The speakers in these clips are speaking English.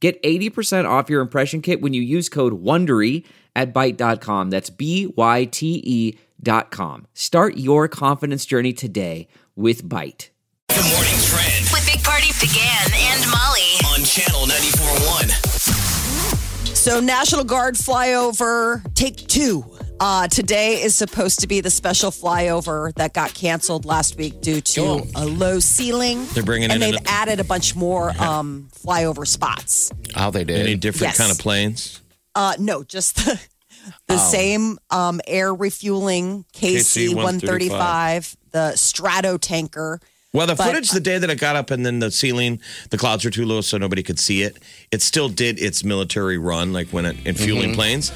Get 80% off your impression kit when you use code WONDERY at Byte.com. That's B Y T E dot com. Start your confidence journey today with Byte. The morning trend With Big Party DeGan and Molly. on channel 94.1. So, National Guard flyover, take two. Uh, today is supposed to be the special flyover that got canceled last week due to Cool. a low ceiling. They're bringing and in they've an- added a bunch more um, flyover spots. How they did. Any different Yes. kind of planes? Uh, no, just the, the Oh. same um, air refueling KC 135, the Stratotanker. Well, the But- footage the day that it got up and then the ceiling, the clouds were too low so nobody could see it. It still did its military run, like when it in fueling planes,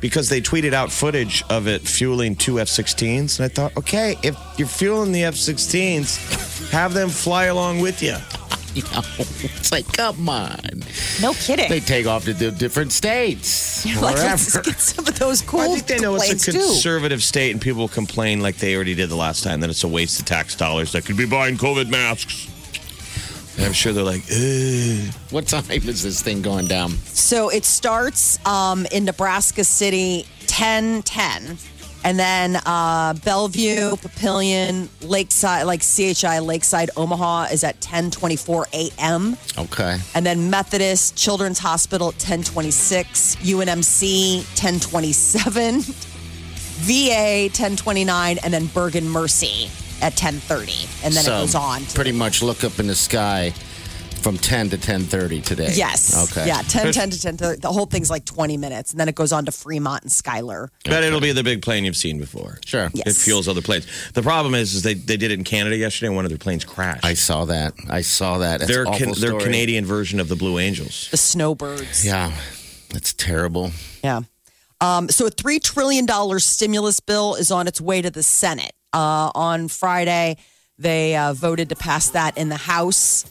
because they tweeted out footage of it fueling two F-16s, and I thought, okay, if you're fueling the F-16s, have them fly along with you. You know, it's like, come on. No kidding. They take off to the different states. like, let's Wherever. get some of those cool I think they know it's planes a too. conservative state, and people complain like they already did the last time that it's a waste of tax dollars that could be buying COVID masks. And I'm sure they're like, Ugh. What time is this thing going down? So it starts um, in Nebraska City 10 10. And then uh, Bellevue, Papillion, Lakeside, like CHI Lakeside, Omaha is at 10 24 a.m. Okay. And then Methodist Children's Hospital at 1026, UNMC 1027, VA 1029, and then Bergan Mercy at 1030. And then so it goes on. to- pretty much look up in the sky from 10 to 10.30 today. Yes. Okay. Yeah, 10 10 to 10 30. The whole thing's like 20 minutes. And then it goes on to Fremont and Schuyler. bet it'll be the big plane you've seen before. Sure. Yes. It fuels other planes. The problem is, is they, they did it in Canada yesterday, and one of their planes crashed. I saw that. I saw that. That's their an awful can, their. Canadian version of the Blue Angels. The snowbirds. Yeah. That's terrible. Yeah. Um, so a $3 trillion stimulus bill is on its way to the Senate. Uh, on Friday, they uh, voted to pass that in the House.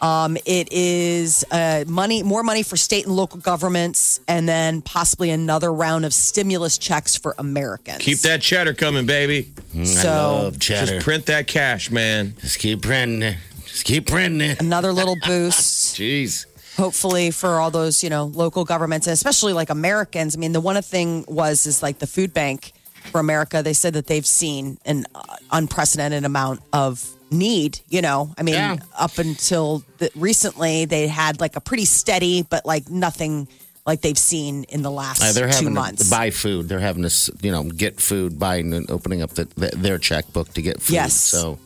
Um, it is uh, money, more money for state and local governments, and then possibly another round of stimulus checks for Americans. Keep that cheddar coming, baby. So I love cheddar. Just print that cash, man. Just keep printing it. Just keep printing it. another little boost. Jeez. hopefully for all those you know local governments and especially like americans i mean the one thing was is like the food bank for america they said that they've seen an uh, unprecedented amount of need you know i mean Yeah. up until the, recently they had like a pretty steady but like nothing like they've seen in the last Uh, they're two having months to buy food. They're having to, you know, get food, buying and opening up the, the, their checkbook to get food. Yes. So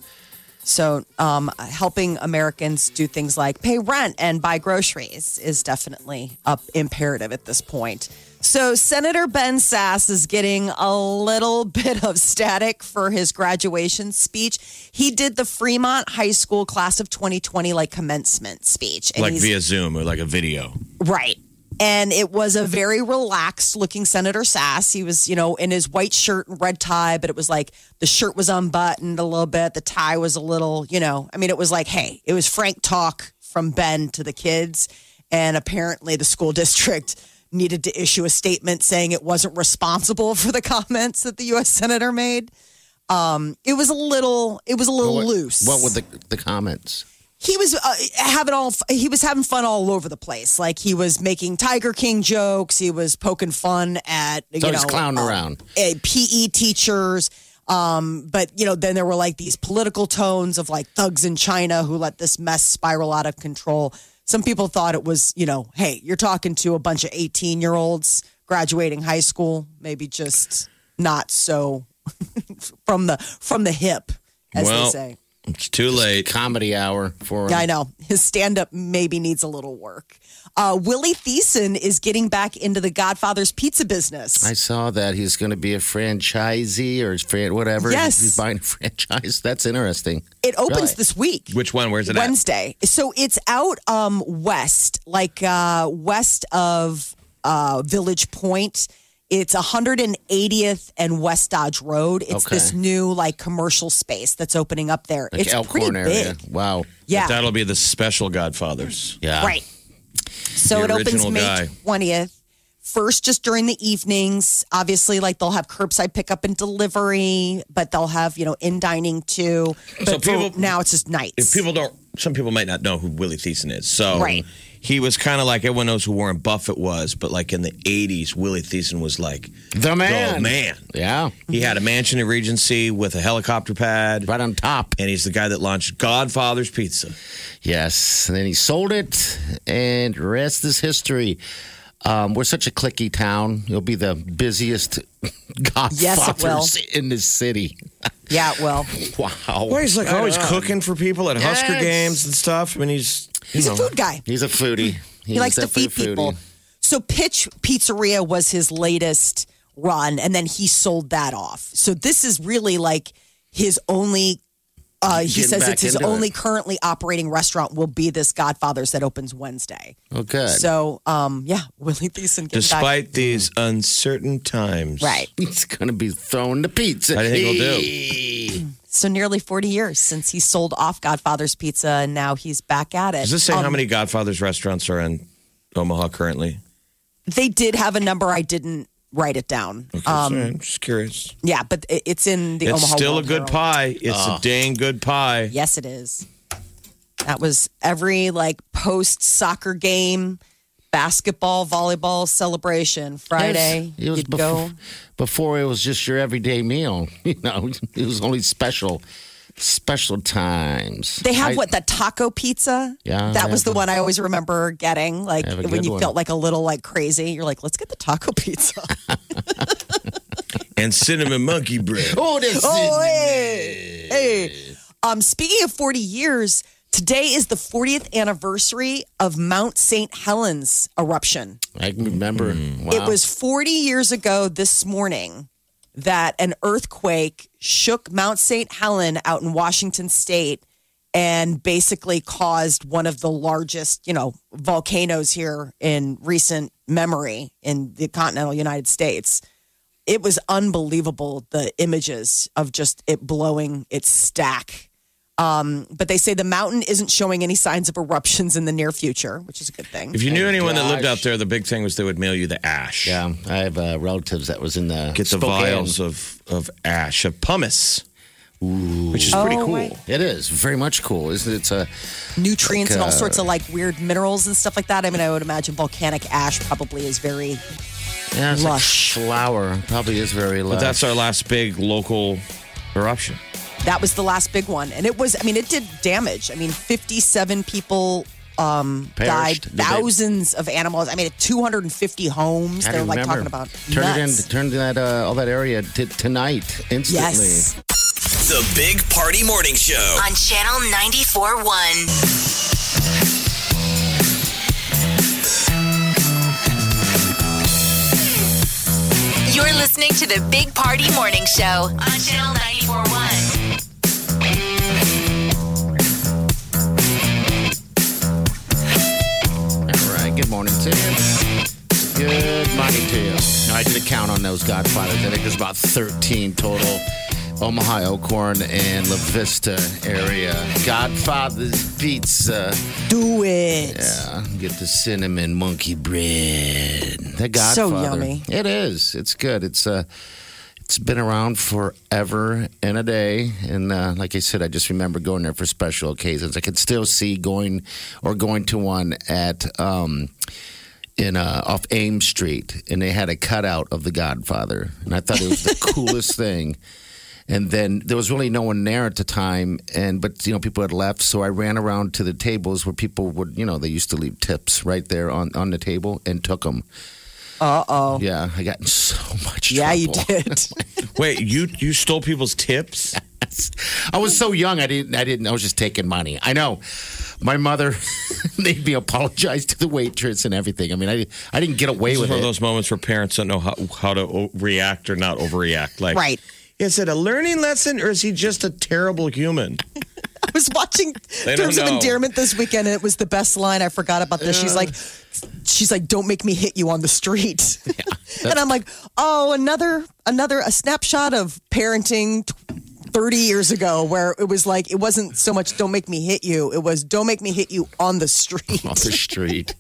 So, um, helping Americans do things like pay rent and buy groceries is definitely up imperative at this point. So, Senator Ben Sasse is getting a little bit of static for his graduation speech. He did the Fremont High School class of 2020 like commencement speech, and Like he's- via Zoom or like a video. Right. And it was a very relaxed looking Senator Sasse. He was, you know, in his white shirt and red tie, but it was like the shirt was unbuttoned a little bit. The tie was a little, you know, I mean, it was like, hey, it was frank talk from Ben to the kids. And apparently the school district needed to issue a statement saying it wasn't responsible for the comments that the U.S. Senator made. Um, it was a little, it was a little what, loose what were the, the comments? he was uh, having all he was having fun all over the place. Like he was making Tiger King jokes. He was poking fun at you So know he's clowning uh, around. uh, PE teachers. Um, but you know, then there were like these political tones of like thugs in China who let this mess spiral out of control. Some people thought it was, you know, hey, you're talking to a bunch of 18 year olds graduating high school, maybe just not so from the from the hip, as Well, they say. It's too late. Comedy hour for him. Yeah, I know. His stand up maybe needs a little work. Uh, Willy Theisen is getting back into the Godfather's pizza business. I saw that he's going to be a franchisee or fran- whatever. Yes. He's buying a franchise. That's interesting. it opens Right. this week. Which one? Where's it at? Wednesday. So it's out um west, like uh west of uh Village Point. It's 180th and West Dodge Road. It's Okay. this new like commercial space that's opening up there. Like it's pretty Elkhorn big. area. Wow. Yeah. That'll be the special Godfathers. Yeah. Right. So The it opens original May guy. 20th. First, just during the evenings. Obviously, like they'll have curbside pickup and delivery, but they'll have, you know, in dining too. But So for people- now it's just nights. If people don't, some people might not know who Willy Theisen is. So Right. He was kind of like everyone knows who Warren Buffett was, but like in the 80s, Willy Theisen was like The man. the man. Yeah. He had a mansion in Regency with a helicopter pad. Right on top. And he's the guy that launched Godfather's Pizza. Yes. And then he sold it, and rest is history. Um, we're such a clicky town. It'll be the busiest Godfathers in the city. yeah, well, Wow. Well, he's like Right always on. cooking for people at Husker Yes. games and stuff. I mean, he's he's a food guy. He's a foodie. He likes to feed people. So Pitch Pizzeria was his latest run, and then he sold that off. So this is really like his only. Uh, he Getting says back it's his into only it. currently operating restaurant will be this Godfather's that opens Wednesday. Okay. So, um, yeah, Willy Theisen. getting back- despite these uncertain times. right. He's going to be throwing the pizza. How do you think he'll do? Hey. So nearly forty years since he sold off Godfather's Pizza, and now he's back at it. Does this say how Um, many Godfather's restaurants are in Omaha currently? They did have a number. I didn't write it down. Okay, Um, sorry, I'm just curious. yeah, but it- it's in the It's Omaha. still a World good Herald. pie. It's a dang good pie. Yes, it is. That was every like post soccer game, basketball, volleyball celebration Friday. It was You'd before, go. before it was just your everyday meal. You know, it was only special, special times. They have I- what the taco pizza. Yeah, that was the have one I always remember getting. Like They have a when you one. felt like a little like crazy, you're like, let's get the taco pizza. And cinnamon monkey bread. Oh, this oh, hey, hey. Um, speaking of 40 years, today is the 40th anniversary of Mount St. Helens eruption. I can remember. Mm. Wow. It was 40 years ago this morning that an earthquake shook Mount St. Helen out in Washington state and basically caused one of the largest, you know, volcanoes here in recent memory in the continental United States. It was unbelievable the images of just it blowing its stack. Um, but they say the mountain isn't showing any signs of eruptions in the near future, which is a good thing. If you knew anyone that lived out there, the big thing was they would mail you the ash. Yeah, I have uh, relatives that was in the Get the Spokane. vials of, of ash, of pumice, which is pretty Oh, cool. right. It is very much cool. Isn't it? It's a nutrients Like, and all uh, sorts of like weird minerals and stuff like that. I mean, I would imagine volcanic ash probably is very yeah, it's like Lush. flower. Probably is very lush. But that's our last big local eruption. That was the last big one, and it was. I mean, it did damage. I mean, fifty-seven people um, died, Perished. Did thousands of animals. I mean, two hundred and fifty homes. They're like remember. talking about turn it in, nuts. turn that uh, all that area t- tonight instantly. Yes, The Big Party Morning Show. On Channel 94.1. You're listening to the Big Party Morning Show on Channel 94.1. Good morning to you. Good morning to you. I did a count on those Godfathers. I think there's about 13 total. Omaha, Elkhorn, and La Vista area. Godfather's Pizza. do it. Yeah, get the cinnamon monkey bread. The Godfather. So yummy. It is. It's good. It's uh it's been around forever and a day. And uh, like I said, I just remember going there for special occasions. I could still see going or going to one at um in uh, off Ames Street, and they had a cutout of the Godfather, and I thought it was the coolest thing. And then there was really no one there at the time, and but you know people had left, so I ran around to the tables where people would, you know, they used to leave tips right there on on the table and took them. Uh oh. Yeah, I got in so much. Yeah, you did. Wait, you you stole people's tips? I was so young. I didn't. I didn't. I was just taking money. I know. My mother made me apologize to the waitress and everything. I mean, I I didn't get away This is with one of it. those moments where parents don't know how, how to react or not overreact. Like, Right. Is it a learning lesson or is he just a terrible human? I was watching Terms of know. Endearment this weekend, and it was the best line. I forgot about this. She's like, she's like, "Don't make me hit you on the street." and I'm like, "Oh, another another a snapshot of parenting." T- 30 years ago where it was like it wasn't so much don't make me hit you it was don't make me hit you on the street off the street.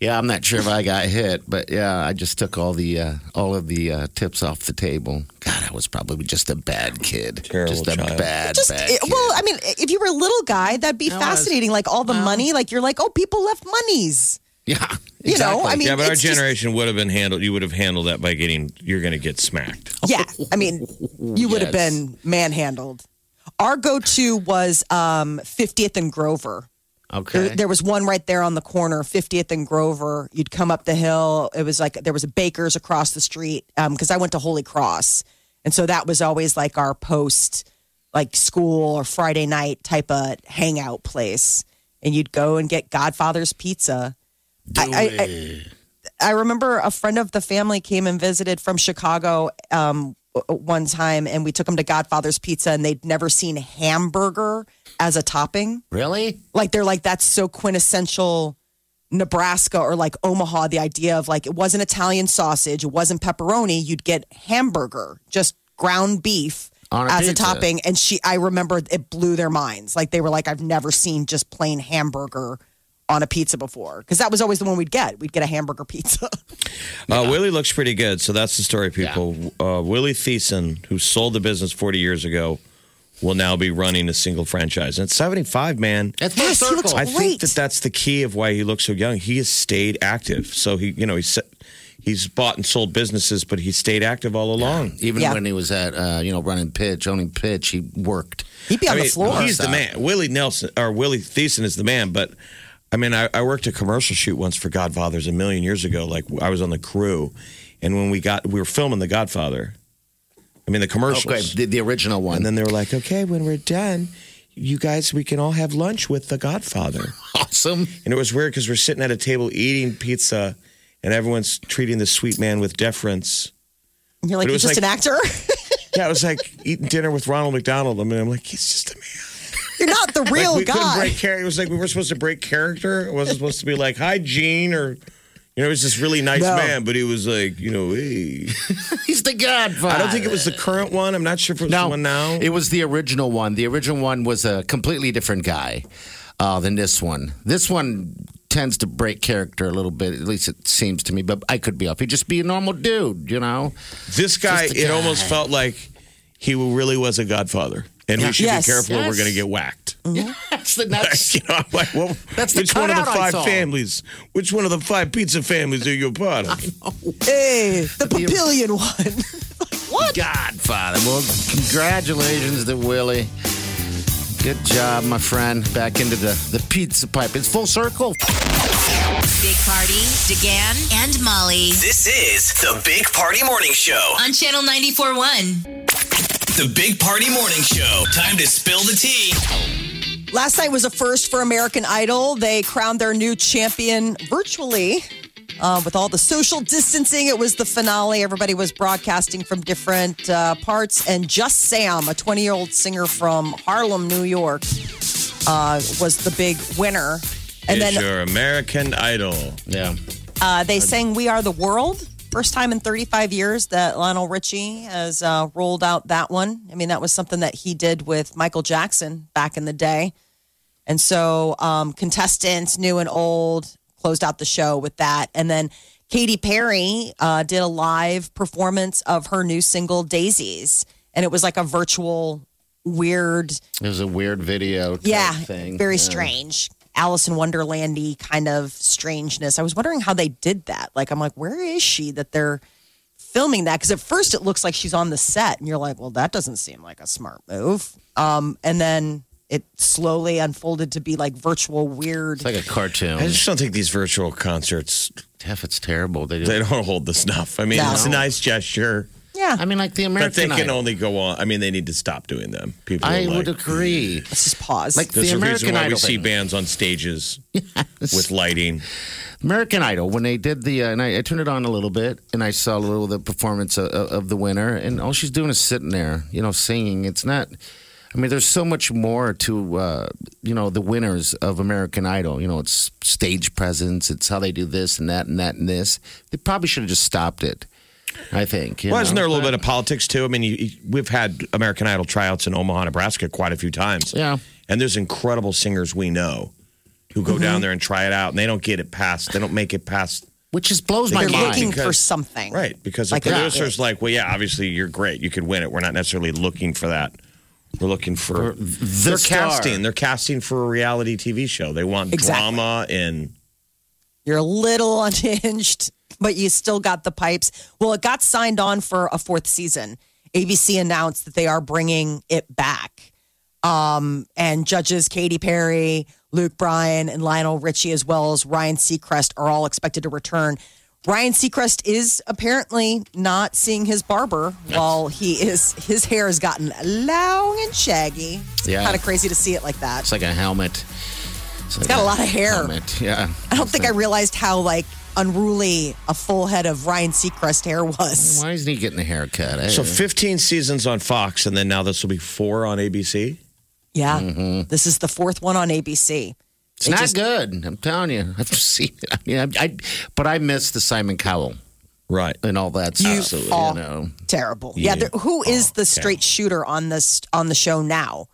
Yeah, I'm not sure if I got hit, but yeah, I just took all the uh, all of the uh, tips off the table. God, I was probably just a bad kid. Terrible just a child. bad, just bad it- kid. well i mean if you were a little guy that'd be I was. fascinating like all the money like you're like oh people left monies yeah, you know. I mean, yeah, but our it's just- generation would have been handled. You would have handled that by getting. You're going to get smacked. Yeah, I mean, you would have been manhandled. Our go-to was um, 50th and Grover. okay. There, there was one right there on the corner, 50th and Grover. You'd come up the hill. It was like there was a baker's across the street because I went to Holy Cross, and so that was always like our post, like school or Friday night type of hangout place. And you'd go and get Godfather's Pizza. Do I- I- it. I remember a friend of the family came and visited from Chicago um, one time, and we took them to Godfather's Pizza, and they'd never seen hamburger as a topping. really? Like they're like that's so quintessential Nebraska or like Omaha. The idea of like it wasn't Italian sausage, it wasn't pepperoni. You'd get hamburger, just ground beef. A as a topping, and she, I remember it blew their minds. Like they were like, "I've never seen just plain hamburger on a pizza before," because that was always the one we'd get. We'd get a hamburger pizza. Uh, Willy looks pretty good. So that's the story, people. Uh, Willy Theisen, who sold the business 40 years ago, will now be running a single franchise. And at 75, man. That's full Yes, he looks circle. I think that that's the key of why he looks so young. He has stayed active. So he, you know, he's he's bought and sold businesses, but he stayed active all along. Even Yeah. when he was at, uh, you know, running pitch, owning pitch, he worked. He'd be on I the mean, floor. He's the man. Willie Nelson or Willy Theisen is the man. But I mean, I, I worked a commercial shoot once for Godfathers a million years ago. Like I was on the crew, and when we got we were filming The Godfather. I mean the commercials. Okay, the, the original one. And then they were like, "Okay, when we're done, you guys, we can all have lunch with The Godfather." awesome. And it was weird because we're sitting at a table eating pizza, and everyone's treating the sweet man with deference. You're like, But it you're was just like- an actor. Yeah, it was like eating dinner with Ronald McDonald. I mean, I'm like, he's just a man. You're not the real like we couldn't guy. break character. It was like we were supposed to break character. It wasn't supposed to be like, "Hi, Gene," or you know, it was this really nice No. man, but he was like, you know, hey. He's the Godfather. I don't think it was the current one. I'm not sure if it was No, the one now. it was the original one. The original one was a completely different guy uh, than this one. This one tends to break character a little bit. At least it seems to me. But I could be off. He'd just be a normal dude, you know. this guy, it guy. almost felt like he really was a Godfather, and we should Yes. be careful. or We're Yes. going to get whacked. Mm-hmm. That's the nuts. you know, I'm like, well, That's the which one of the cutout I five saw. families? Which one of the five pizza families are you a part of? Hey, the papillion one. what? Godfather. Well, congratulations to Willy. Good job, my friend. Back into the, the pizza pipe. It's full circle. Big Party, DeGan, and Molly This is the Big Party Morning Show. on Channel 94.1. The Big Party Morning Show. Time to spill the tea. Last night was a first for American Idol. They crowned their new champion virtually. Uh, with all the social distancing, it was the finale. Everybody was broadcasting from different uh, parts. And Just Sam, a 20 year old singer from Harlem, New York, uh, was the big winner. And Is then your American Idol. Yeah. Uh, they sang "We Are the World." First time in 35 years that Lionel Richie has uh, rolled out that one. I mean, that was something that he did with Michael Jackson back in the day. And so, um, contestants, new and old, closed out the show with that. And then Katy Perry uh, did a live performance of her new single "Daisies," and it was like a virtual, weird It was a weird video. yeah, thing. very Yeah. strange. Alice in Wonderlandy kind of strangeness. I was wondering how they did that. Like, I'm like, where is she that they're filming that? Because at first it looks like she's on the set, and you're like, well, that doesn't seem like a smart move. Um, and then it slowly unfolded to be like virtual weird. It's like a cartoon. I just don't think these virtual concerts Jeff, it's terrible. They do. they don't hold the snuff. I mean, No. it's a nice gesture. Yeah, Yeah. I mean, like the American. But American they can Idol. only go on. I mean, they need to stop doing them. People are I like, would agree. Let's just pause. Like There's the a American reason why Idol we see thing. bands on stages with lighting. American Idol when they did the uh, and I, I turned it on a little bit and I saw a little of the performance of, of the winner and all she's doing is sitting there, you know, singing. It's not. I mean, there's so much more to uh, you know the winners of American Idol. You know, it's stage presence, it's how they do this and that and that and this. They probably should have just stopped it. I think. you Well, isn't there a little But- bit of politics too? I mean, you, you- we've had American Idol tryouts in Omaha, Nebraska, quite a few times. Yeah. and there's incredible singers we know who go Mm-hmm. down there and try it out, and they don't get it past. They don't make it past. which just blows my mind. They're can't mind. looking for something. Right, because the Like, yeah. producer's like, well, yeah, obviously you're great, you could win it. We're not necessarily looking for that. We're looking for, the they're star. casting. They're casting for a reality TV show. They want Exactly. drama and You're a little unhinged, but you still got the pipes. Well, it got signed on for a fourth season. ABC announced that they are bringing it back. Um, and judges Katy Perry, Luke Bryan, and Lionel Richie, as well as Ryan Seacrest, are all expected to return. Ryan Seacrest is apparently not seeing his barber while he is his hair has gotten long and shaggy. It's Yeah. kind of crazy to see it like that. It's like a helmet. It's like got a lot of hair. Helmet. Yeah. I don't think I realized how like unruly a full head of Ryan Seacrest hair was. Why isn't he getting a haircut? I- so 15 seasons on Fox, and then now this will be four on ABC. Yeah, Mm-hmm. this is the fourth one on ABC. It's It not just- good. I'm telling you. I've seen it. I mean, I, I but I miss the Simon Cowell Right. and all that You stuff. are You know, terrible. Yeah, there, who is the straight shooter on this on the show now?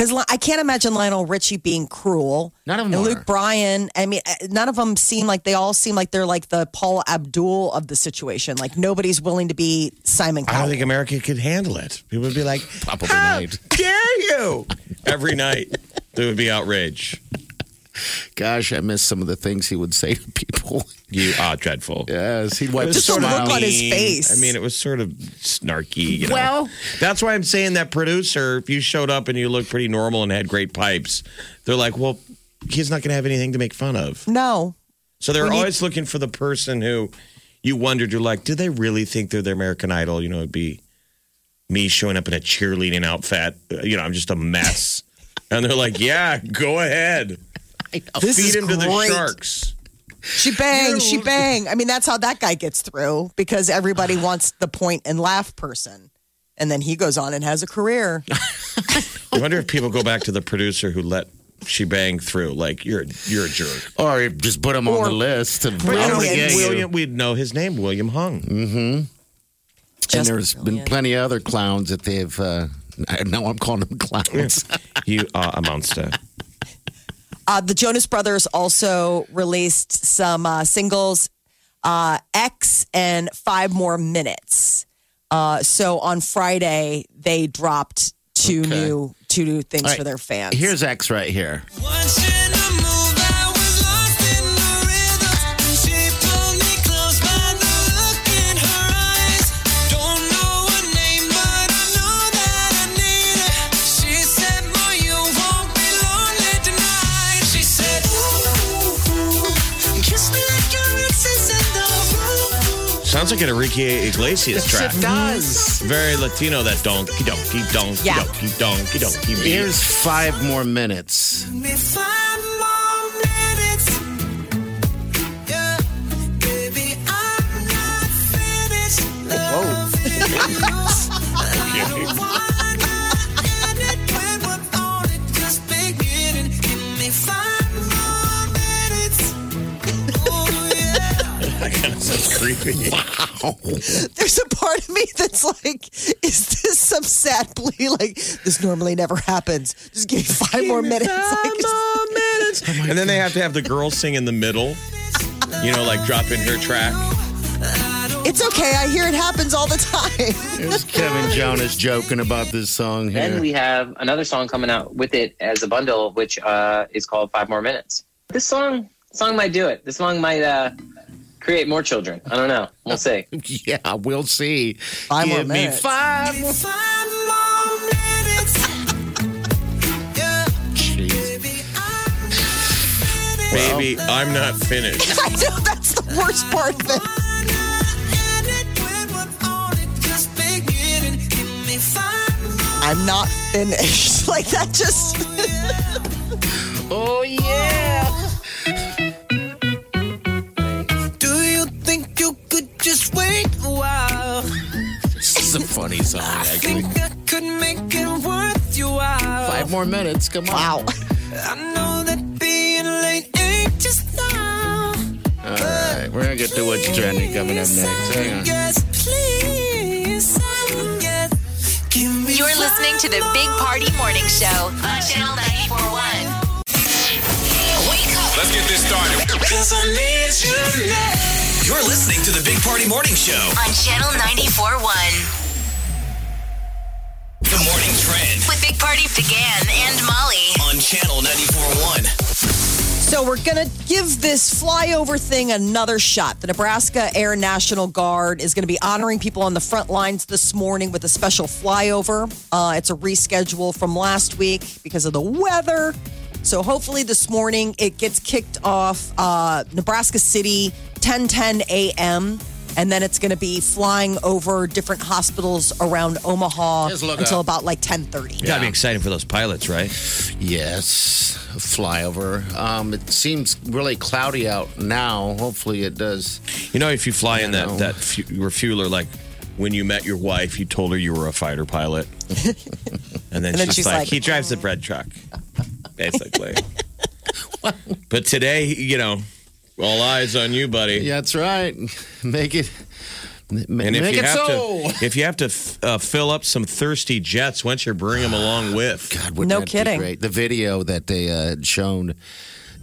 Because I can't imagine Lionel Richie being cruel. None of 'em And are. Luke Bryan. I mean, uh, none of them seem like they all seem like they're like the Paula Abdul of the situation. Like nobody's willing to be Simon I don't think America could handle it. People would be like, Probably How not. dare you? Every night, there would be outrage. gosh, I miss some of the things he would say to people. You are dreadful. Yes, he'd wipe It was the Just the look on his face. I mean, it was sort of snarky. You know? Well- that's why I'm saying that producer, if you showed up and you looked pretty normal and had great pipes, they're like, well, he's not going to have anything to make fun of. no. So they're We need- always looking for the person who you wondered, you're like, do they really think they're the American Idol? You know, it'd be me showing up in a cheerleading outfit. Uh, You know, I'm just a mess. and they're like, yeah, go ahead. This Feed is him to the great. sharks. She bang, she bang. I mean, that's how that guy gets through because everybody wants the point and laugh person. And then he goes on and has a career. I wonder if people go back to the producer who let she bang through. Like, you're, you're a jerk. Or just put him Or on the list. And But, you know, gonna get you. William, we'd know his name, William Hung. Mm-hmm. And Just there's been plenty of other clowns that they've. Uh, I know I'm calling them clowns. You are a monster. Uh, the Jonas Brothers also released some uh, singles, uh, X and Five More Minutes. Uh, so on Friday, they dropped two Okay. new two new things All right, for their fans. Here's X right here. Watching a Sounds like an Enrique Iglesias track. It does. Very Latino, that donkey donkey donkey Yeah. donkey donkey donkey beat. Here's five more minutes. Me yeah. That kind of sounds creepy. There's a part of me that's like, is this some sad plea? Like, this normally never happens. Just give me five more minutes. Like, just- and then they have to have the girl sing in the middle. You know, like drop in her track. it's okay. I hear it happens all the time. Here's Kevin Jonas joking about this song here. Then we have another song coming out with it as a bundle, which uh, is called Five More Minutes. This song song might do it. This song might uh, create more children. I don't know. We'll see. yeah, we'll see. Five Give more me minutes. five more. Five more minutes. Yeah, baby, I'm not. Baby, I'm not finished. I know that's the worst part of it. I'm not finished. like that just. Oh yeah. A while? This is a funny song, actually. Think I could make it worth your while. Five more minutes. Come on. Wow. I know that being late ain't just now. All right, we're gonna get to what's trending coming up next. Hang on. Yes, please. Yes. Give me You're listening to the Big Party Morning Show on Channel 941. Wake up Let's get this started. Cause I need you now. You're listening to the Big Party Morning Show. on Channel 941 The morning trend with Big Party DeGan and Molly. on Channel 94.1. So we're going to give this flyover thing another shot. The Nebraska Air National Guard is going to be honoring people on the front lines this morning with a special flyover. Uh, it's a reschedule from last week because of the weather. So hopefully this morning it gets kicked off uh, Nebraska City 10:10 a.m. And then it's going to be flying over different hospitals around Omaha Just look until up. about like 10:30. Gotta be exciting for those pilots, right? Yes, flyover. Um, it seems really cloudy out now. Hopefully, it does. You know, if you fly in that that fu- refueler, like when you met your wife, you told her you were a fighter pilot, and then, then she's, she's like, like, "He drives a bread truck," basically. but today, you know, all eyes on you, buddy. Yeah, that's right. Make it. ma- And if make you it have so. to, if you have to f- uh, fill up some thirsty jets, once you bring them along with, God, wouldn't No that be kidding. great? The video that they uh, had shown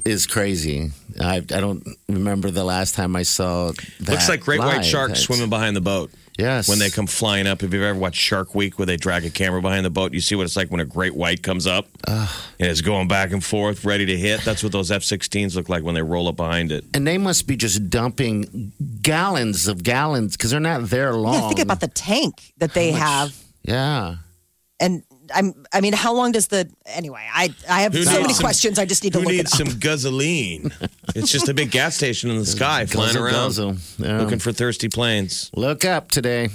is crazy. I, I don't remember the last time I saw that. looks like great white live. sharks That's- swimming behind the boat. Yes. when they come flying up. If you've ever watched Shark Week, where they drag a camera behind the boat, you see what it's like when a great white comes up and it's going back and forth, ready to hit. That's what those F-16s look like when they roll up behind it. And they must be just dumping gallons of gallons because they're not there long. Yeah, think about the tank that they have. Yeah. and I'm I mean, how long does the anyway? I I have Who so needs many some- questions. I just need to Who look it needs up. some gasoline? it's just a big gas station in the sky flying Guzzle, around, guzzle. Yeah. looking for thirsty planes. Look up today.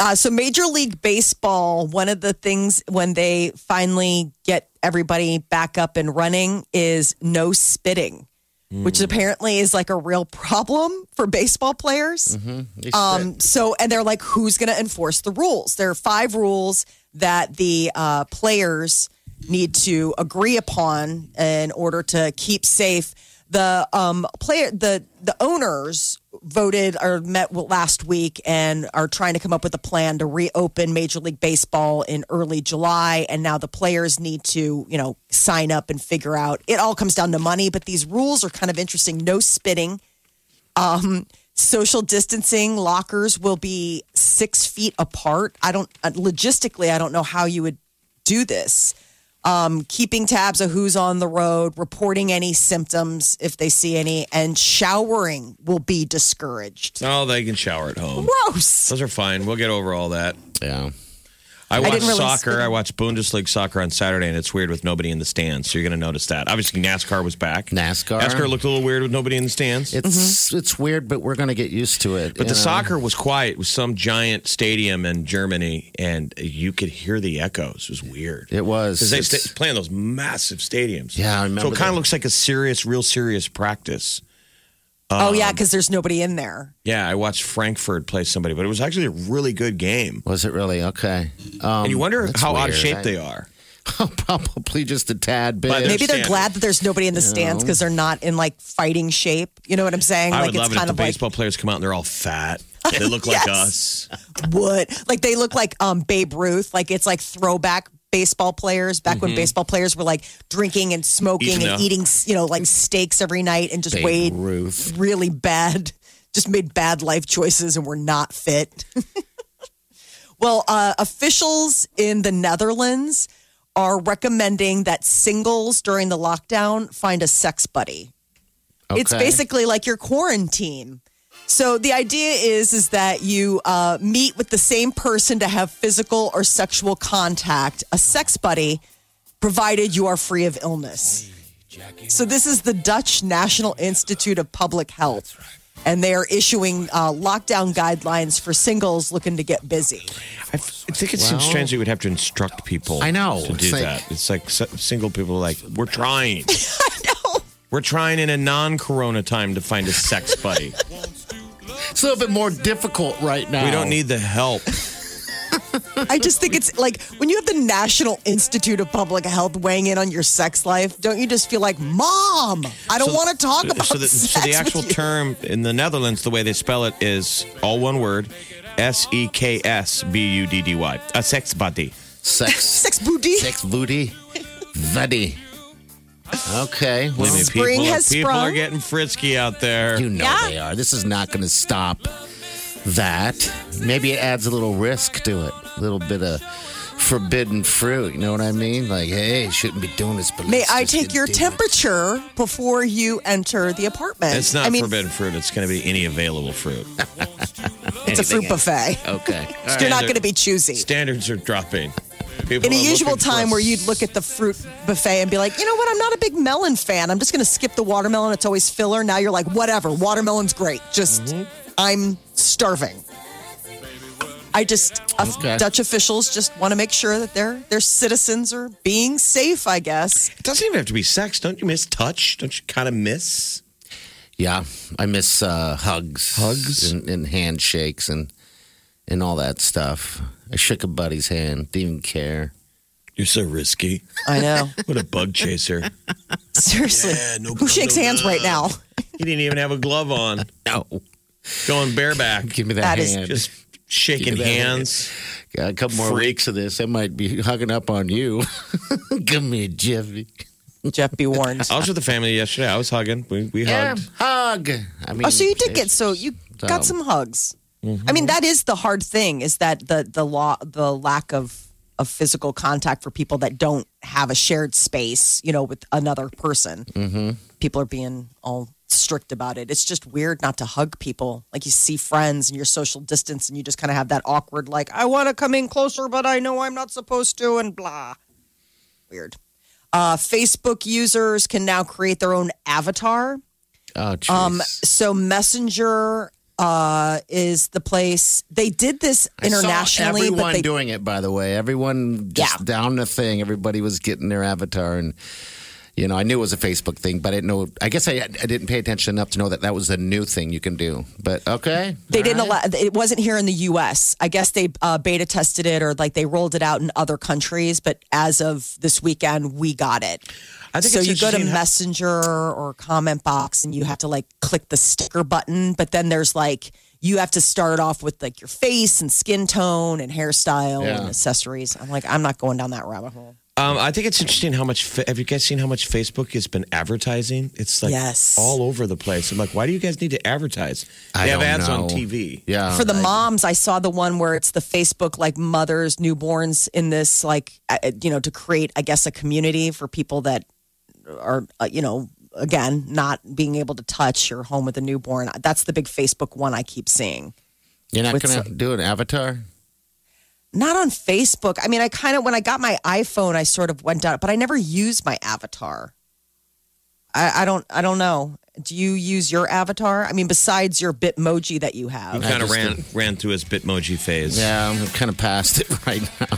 Uh, so Major League Baseball, one of the things when they finally get everybody back up and running is no spitting, which apparently is like a real problem for baseball players. They Um, so, and they're like, who's going to enforce the rules? There are five rules that the uh, players need to agree upon in order to keep safe. The um, player, the the owners voted or met last week and are trying to come up with a plan to reopen Major League Baseball in early July. And now the players need to, you know, sign up and figure out. It all comes down to money, but these rules are kind of interesting. No spitting social distancing lockers will be six feet apart i don't uh, logistically i don't know how you would do this um, keeping tabs of who's on the road reporting any symptoms if they see any and showering will be discouraged Oh, they can shower at home. gross Those are fine. We'll get over all that. Yeah. I watch didn't really soccer. spit- I watch Bundesliga soccer on Saturday, and it's weird with nobody in the stands. So you're going to notice that. Obviously, NASCAR was back. NASCAR. NASCAR looked a little weird with nobody in the stands. It's it's weird, but we're going to get used to it. but the know? soccer was quiet. It was some giant stadium in Germany, and you could hear the echoes. It was weird. It was. Because they It's- sta play in those massive stadiums. Yeah, I So it kind of looks like a serious, real serious practice. Oh yeah because there's nobody in there Yeah, I watched Frankfurt play somebody, but it was actually a really good game. Was it really okay? Um, And you wonder that's how out of shape I- they are. Probably just a tad bit. But they're maybe they're standing. glad that there's nobody in the stands because they're not in like fighting shape you know what i'm saying I like would love it's it if kind the of like baseball players come out and they're all fat. They look like Yes. us. would like they look like um Babe Ruth. Like it's like throwback baseball players back when baseball players were like drinking and smoking Mm-hmm. And eating you know like steaks every night and just Babe weighed Ruth. really bad, just made bad life choices and were not fit. well, uh, officials in the Netherlands are recommending that singles during the lockdown find a sex buddy. It's basically like your quarantine. So the idea is is that you uh, meet with the same person to have physical or sexual contact, a sex buddy, provided you are free of illness. So this is the Dutch National Institute of Public Health. and they are issuing uh, lockdown guidelines for singles looking to get busy. I, f- I think it seems strange that you would have to instruct people. I know. to do It's like- that. It's like s- single people are like we're trying. I know. We're trying in a non-corona time to find a sex buddy. It's a little bit more difficult right now. We don't need the help. I just think it's like when you have the National Institute of Public Health weighing in on your sex life, don't you just feel like, Mom, I don't want to talk about so the, so the actual with you." term in the Netherlands, the way they spell it is all one word: S E K S B U D D Y. A sex buddy. Sex, Sex booty. sex booty, buddy. Okay, well, I mean, Spring people, has people are getting frisky out there. you know Yeah. they are. This is not going to stop that. Maybe it adds a little risk to it, a little bit of forbidden fruit. You know what I mean? Like, hey, shouldn't be doing this. But May let's I just take your do it. temperature before you enter the apartment? it's not I mean, forbidden fruit. It's going to be any available fruit. It's a fruit buffet. Okay. You're not going to be choosy. Standards are dropping. People In a usual time where you'd look at the fruit buffet and be like, you know what, I'm not a big melon fan. I'm just going to skip the watermelon. It's always filler. Now you're like, whatever, watermelon's great. Just, Mm-hmm. I'm starving. I just, uh, Okay. Dutch officials just want to make sure that their their citizens are being safe. I guess. It doesn't even have to be sex. Don't you miss touch? Don't you kind of miss? Yeah, I miss uh, hugs, Hugs? and, and handshakes, and and all that stuff. I shook a buddy's hand, didn't even care. You're so risky. I know. What a bug chaser. Seriously, Yeah, no who shakes condom, hands right now? He didn't even have a glove on. No, Going bareback. give me that, That is hand. Just shaking Give me hand. hands. Got a couple more freak. weeks of this. I might be hugging up on you. Come here, Jeffy. Jeff, be warned. I was with the family yesterday. I was hugging. We, we hugged. hug. I mean, Oh, so you did get so you got some hugs. I mean, that is the hard thing is that the the law the lack of of physical contact for people that don't have a shared space, you know, with another person. Mm-hmm. People are being all strict about it. It's just weird not to hug people. Like you see friends and you're social distance, and you just kind of have that awkward, like I want to come in closer, but I know I'm not supposed to, and blah. Weird. Uh, Facebook users can now create their own avatar. Oh. Um, so Messenger uh, is the place. They did this I internationally, everyone but they doing it, by the way. Everyone just Yeah. down the thing. Everybody was getting their avatar, and you know, I knew it was a Facebook thing, but I didn't know. I guess I, I didn't pay attention enough to know that that was a new thing you can do. But okay, they All didn't right. allow. It wasn't here in the U.S. I guess they uh, beta tested it or like they rolled it out in other countries. But as of this weekend, we got it. I think so you go to Messenger or comment box and you have to like click the sticker button, but then there's like you have to start off with like your face and skin tone and hairstyle and accessories. I'm like, I'm not going down that rabbit hole. Um, I think it's interesting how much. Fa- Have you guys seen how much Facebook has been advertising? It's like Yes. all over the place. I'm like, why do you guys need to advertise? They I have don't ads on. TV. Yeah, for the moms i saw the one where it's the facebook like mothers newborns in this like uh, you know to create i guess a community for people that are uh, you know again not being able to touch your home with a newborn that's the big facebook one i keep seeing You're not going to do an avatar. Not on facebook. I mean i kind of when i got my iphone i sort of went down but i never used my avatar. I, I don't i don't know. Do you use your avatar? I mean besides your bitmoji that you He have kind of just ran ran through his Bitmoji phase. Yeah, I'm kind of past it right now.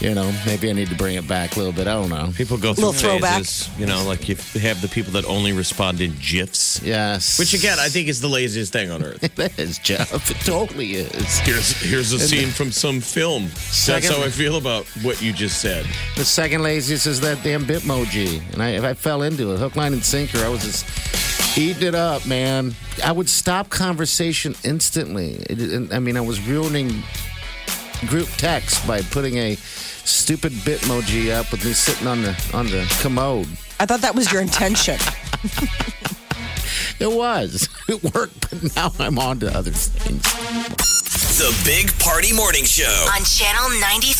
You know, maybe I need to bring it back a little bit. I don't know. People go through Little throwback. phases. You know, like you have the people that only respond in gifs. Yes, Which again, I think is the laziest thing on earth. it is Jeff. It totally is. Here's here's a scene from some film. That's how I feel about what you just said. The second laziest is that damn Bitmoji, and I, if I fell into it, hook, line, and sinker. I was just eating it up, man. I would stop conversation instantly. It, and, I mean, I was ruining group text by putting a stupid Bitmoji up with me sitting on the on the commode. i thought that was your intention It was. It worked, but now I'm on to other things. The Big Party Morning Show. On Channel 94.1.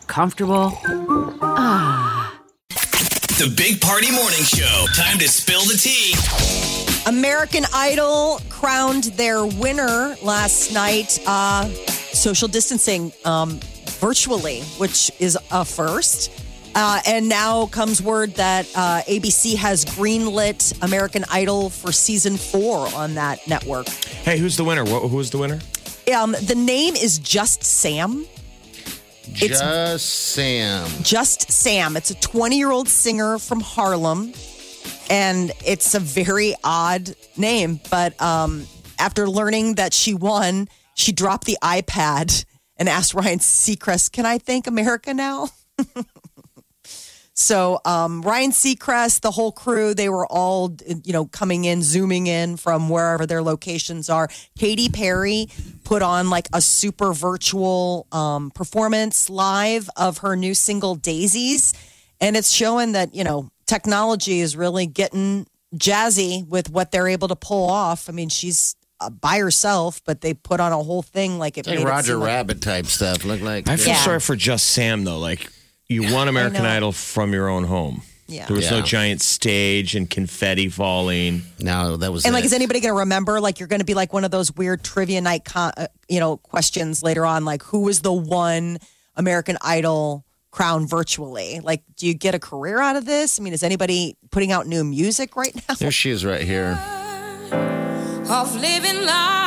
comfortable. Ah. The Big Party Morning Show. Time to spill the tea. American Idol crowned their winner last night, uh, social distancing um, virtually, which is a first. Uh, and now comes word that uh, ABC has greenlit American Idol for season four on that network. Hey, who's the winner? What, who's the winner? Um, the name is Just Sam. It's- Just Sam. Just Sam. It's a 20 year old singer from Harlem. And it's a very odd name. But um, after learning that she won, she dropped the iPad and asked Ryan Seacrest, Can I thank America now? So um, Ryan Seacrest, the whole crew, they were all you know coming in, zooming in from wherever their locations are. Katy Perry put on like a super virtual um, performance live of her new single Daisies, and it's showing that you know technology is really getting jazzy with what they're able to pull off. I mean, she's uh, by herself, but they put on a whole thing like it Like made it Roger seem like- Rabbit type stuff. Look like I feel Yeah. sorry for just Sam though. Like you won American. Idol from your own home. Yeah. There was no Yeah. giant stage and confetti falling. No, that was And like, it. is anybody going to remember? Like, you're going to be like one of those weird trivia night, con- uh, you know, questions later on. Like, who was the one American Idol crown virtually? Like, do you get a career out of this? I mean, is anybody putting out new music right now? There she is right here. of living life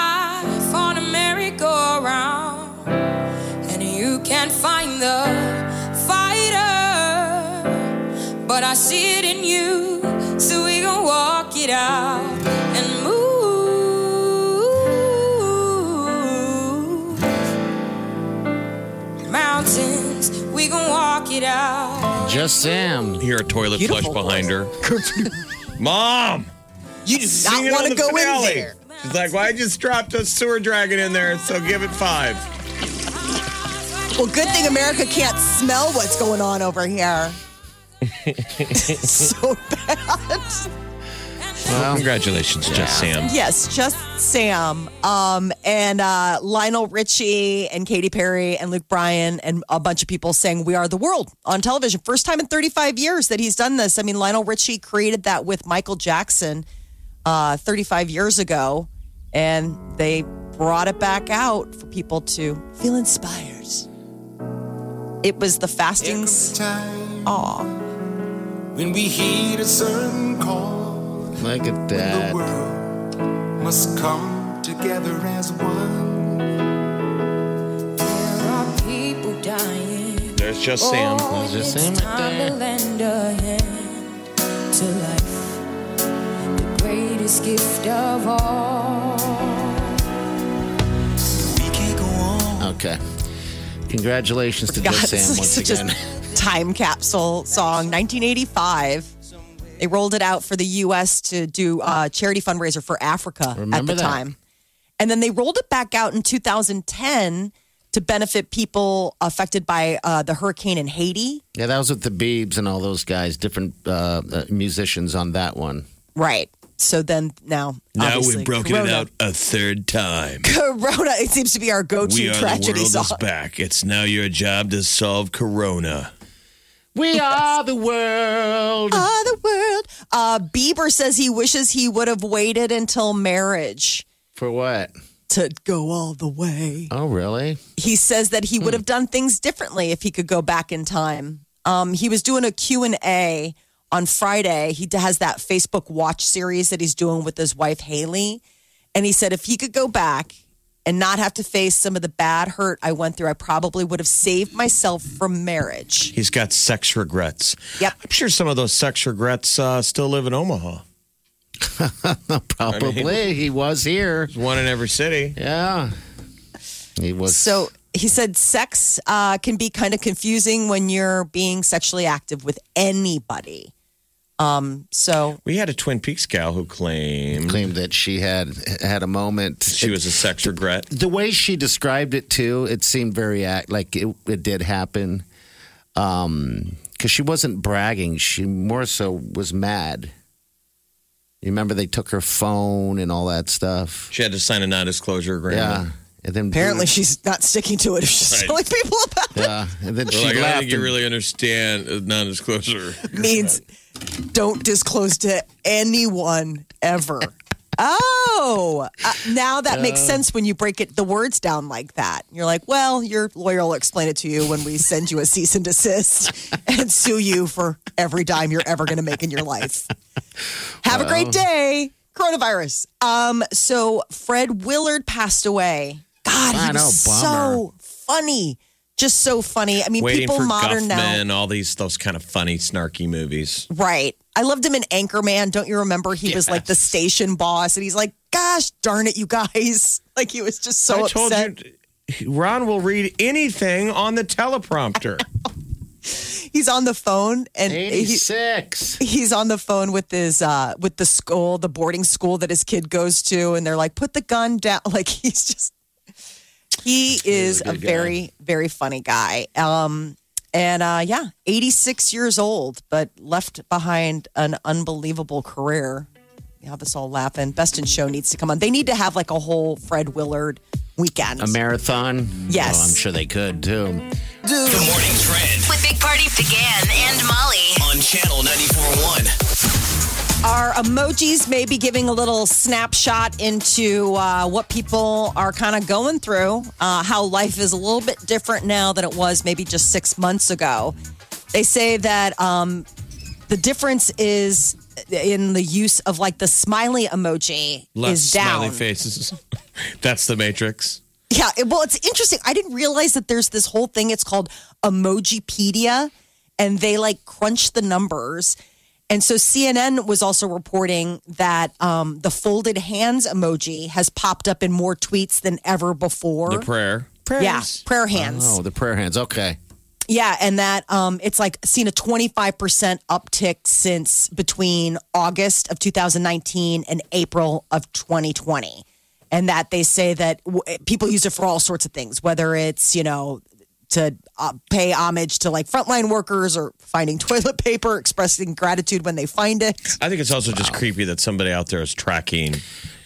Just Sam. Hear a toilet Beautiful flush behind her. Mom, You do not want to go finale. in there. She's like, "Well, I just dropped a sewer dragon in there, so give it five. Well, good thing America can't smell what's going on over here. so bad. Well, congratulations, Just Sam. Yes, just Sam. Um, and uh, Lionel Richie and Katy Perry and Luke Bryan and a bunch of people saying We Are the World on television. First time in 35 years that he's done this. I mean, Lionel Richie created that with Michael Jackson uh, 35 years ago, and they brought it back out for people to feel inspired. It was the fastings. Aw. When we heed a certain call, Look at the that. world must come together as one. there are people dying There's Just Sam. Oh, There's Just it's Sam right time there. to lend a hand to life, the greatest gift of all. We can't go on. Okay. Congratulations to God, Just it's Sam like once such again. a time capsule song. 1985. They rolled it out for the U.S. to do a charity fundraiser for Africa Remember at the that. time. And then they rolled it back out in 2010 to benefit people affected by uh, the hurricane in Haiti. Yeah, that was with the Beebs and all those guys, different uh, uh, musicians on that one. Right. So then now, Now we've broken Corona, it out a third time. Corona, it seems to be our go-to We are the tragedy world song. is back. It's now your job to solve Corona. We are the world. Ah, the world. Uh, Bieber says he wishes he would have waited until marriage For what? to go all the way. Oh, really? he says that he would have done things differently if he could go back in time. Um, he was doing a Q&A on Friday. He has that Facebook Watch series that he's doing with his wife, Haley. And he said if he could go back and not have to face some of the bad hurt I went through, I probably would have saved myself from marriage. He's got sex regrets. Yep. I'm sure some of those sex regrets uh, still live in Omaha. Probably. he was here. There's one in every city. Yeah. He was. So he said sex uh, can be kind of confusing when you're being sexually active with anybody. Um, so We had a Twin Peaks gal who claimed claimed that she had had a moment. she was a sex regret. the way she described it too, it seemed very act like it, it did happen. Um, because she wasn't bragging, she more so was mad. You remember they took her phone and all that stuff. She had to sign a non-disclosure agreement. Yeah, and then apparently she's not sticking to it if she's Right. telling people about it. yeah, and then They're she like, I don't think you and- really understand uh, non-disclosure. means don't disclose to anyone ever. Oh, uh, now that makes sense when you break it the words down like that. You're like, well, your lawyer will explain it to you when we send you a cease and desist and sue you for every dime you're ever going to make in your life. Have a great day. Coronavirus. Um, so Fred Willard passed away. God, he I know, was so funny. Just so funny. I mean, Waiting people for modern now. All these those kind of funny, snarky movies. Right. I loved him in Anchorman. Don't you remember? He was like the station boss, and he's like, "Gosh darn it, you guys!" Like he was just so I told upset. you, Ron will read anything on the teleprompter. He's on the phone, and he, Eighty-six. he's on the phone with his uh with the school, the boarding school that his kid goes to, and they're like, "Put the gun down!" Like he's just he is a, good guy. very very funny guy. Um. And uh, yeah, 86 years old, but left behind an unbelievable career. You have us all laughing. Best in Show needs to come on. They need to have like a whole Fred Willard weekend. A marathon. Yes. Oh, I'm sure they could too. The morning trend With Big Party DeGan and Molly. on channel 94.1. Our emojis may be giving a little snapshot into uh, what people are kind of going through, uh, how life is a little bit different now than it was maybe just six months ago. They say that um, the difference is in the use of like the smiley emoji Less is down. smiley faces. That's the Matrix. Yeah, it- well, it's interesting. I didn't realize that there's this whole thing. It's called Emojipedia, and they like crunch the numbers. And so CNN was also reporting that um, the folded hands emoji has popped up in more tweets than ever before. The prayer. yeah, prayer hands. Oh, the prayer hands. Okay. Yeah, and that um, it's like seen a 25% uptick since between August of 2019 and April of 2020. And that they say that w- people use it for all sorts of things, whether it's, you know, to uh, pay homage to like frontline workers or finding toilet paper, expressing gratitude when they find it. I think it's also just creepy that somebody out there is tracking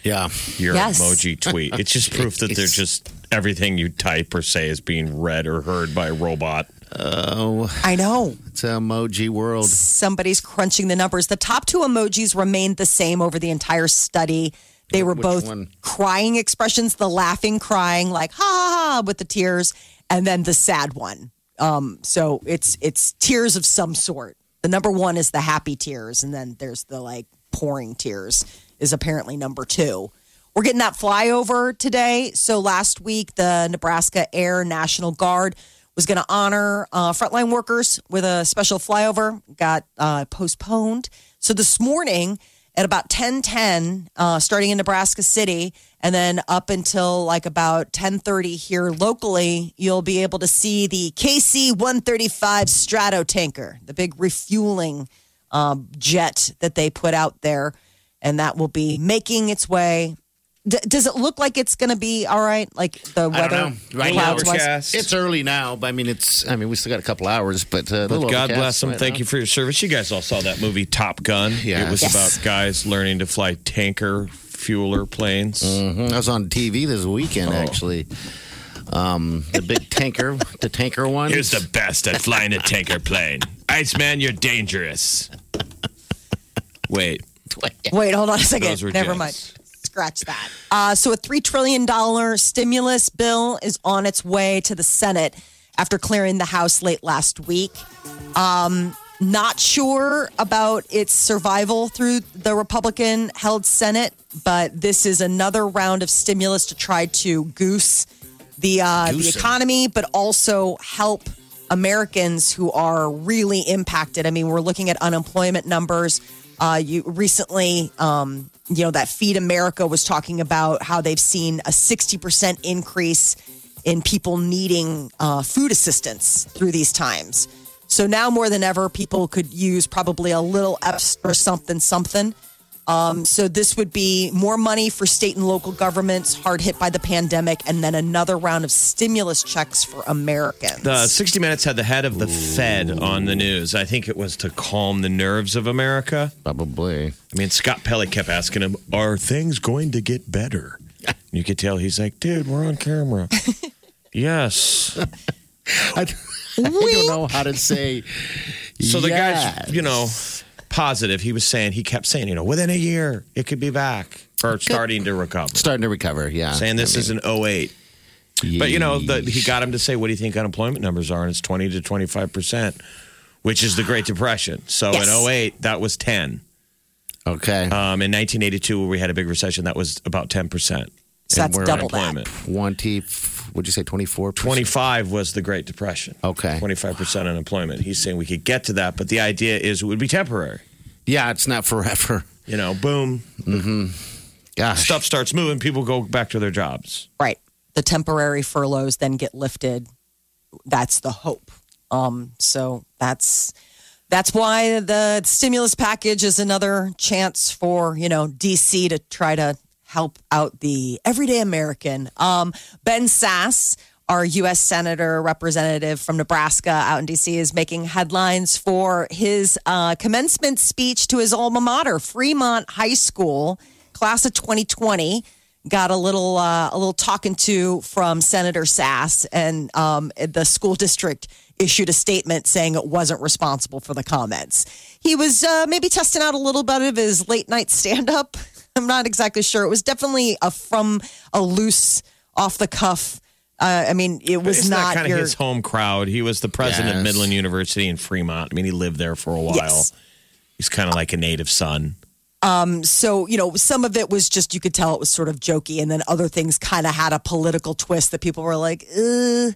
Yeah. your Yes. emoji tweet. It's just proof that they're just everything you type or say is being read or heard by a robot. Oh, I know. it's an emoji world. somebody's crunching the numbers. The top two emojis remained the same over the entire study. They were Which both one? crying expressions, the laughing crying, like ha ha ha with the tears, and then the sad one. Um, so it's it's tears of some sort. The number one is the happy tears, and then there's the like pouring tears is apparently number two. We're getting that flyover today. So last week, the Nebraska Air National Guard was going to honor uh, frontline workers with a special flyover. Got uh, postponed. So this morning at about ten ten, uh, starting in Nebraska City, and then up until like about ten thirty here locally, you'll be able to see the KC one thirty five Stratotanker, the big refueling um, jet that they put out there, and that will be making its way. D- does it look like it's going to be all right? Like the I weather, don't know. Right now, clouds it's early now. but I mean, it's. I mean, we still got a couple hours, but, uh, But God bless them. right Thank now. you for your service. You guys all saw that movie Top Gun. Yeah. It was Yes. about guys learning to fly tanker fueler planes. Mhm. I was on TV this weekend, actually. Um, the big tanker, the tanker one. Here's the best at flying a tanker plane. Iceman, you're dangerous. Wait. Wait, hold on a second. Those were Never jets. mind. Scratch that. Uh, so, a $3 trillion stimulus bill is on its way to the Senate after clearing the House late last week. Um, not sure about its survival through the Republican held Senate, but this is another round of stimulus to try to goose the uh, the economy, but also help Americans who are really impacted. I mean, we're looking at unemployment numbers. Uh, you recently, um, you know, that Feed America was talking about how they've seen a sixty percent increase in people needing uh, food assistance through these times. So now more than ever, people could use probably a little extra something, something. Um, so this would be more money for state and local governments hard hit by the pandemic, and then another round of stimulus checks for Americans. The 60 Minutes had the head of the Fed on the news. I think it was to calm the nerves of America. Probably. I mean, Scott Pelley kept asking him, Are things going to get better? You could tell he's like, Dude, we're on camera. yes. I, I don't know how to say. So the yes. guy's, you know, positive. He was saying, he kept saying, you know, within a year, it could be back or starting to recover. starting to recover. Yeah, Saying this I is an 08. But, you know, the, he got him to say, what do you think unemployment numbers are? And it's 20 to 25%, which is the Great Depression. So Yes. in 08, that was 10. Okay. Um, in 1982, where we had a big recession, that was about 10%. So that's And we're double that. unemployment. twenty. Would you say twenty four? 25 was the Great Depression. Okay. 25% unemployment. He's saying we could get to that, but the idea is it would be temporary. Yeah, it's not forever. You know, boom. Mm-hmm. Gosh. Stuff starts moving, people go back to their jobs. Right. The temporary furloughs then get lifted. That's the hope. Um, so that's that's why the stimulus package is another chance for you know DC to try to help out the everyday American. Um, ben Sasse, our U.S. Senator representative from Nebraska out in DC, is making headlines for his uh, commencement speech to his alma mater, Fremont High School, class of 2020 got a little uh, a little talking to from Senator Sasse, and um, the school district issued a statement saying it wasn't responsible for the comments. He was uh, maybe testing out a little bit of his late night stand up. I'm not exactly sure. It was definitely a from a loose, off the cuff. Uh, I mean, it was Isn't not that kind your of his home crowd? He was the president of Midland University in Fremont. I mean, he lived there for a while. Yes. He's kind of like a native son. Um, so you know, some of it was just you could tell it was sort of jokey, and then other things kind of had a political twist that people were like, Ugh.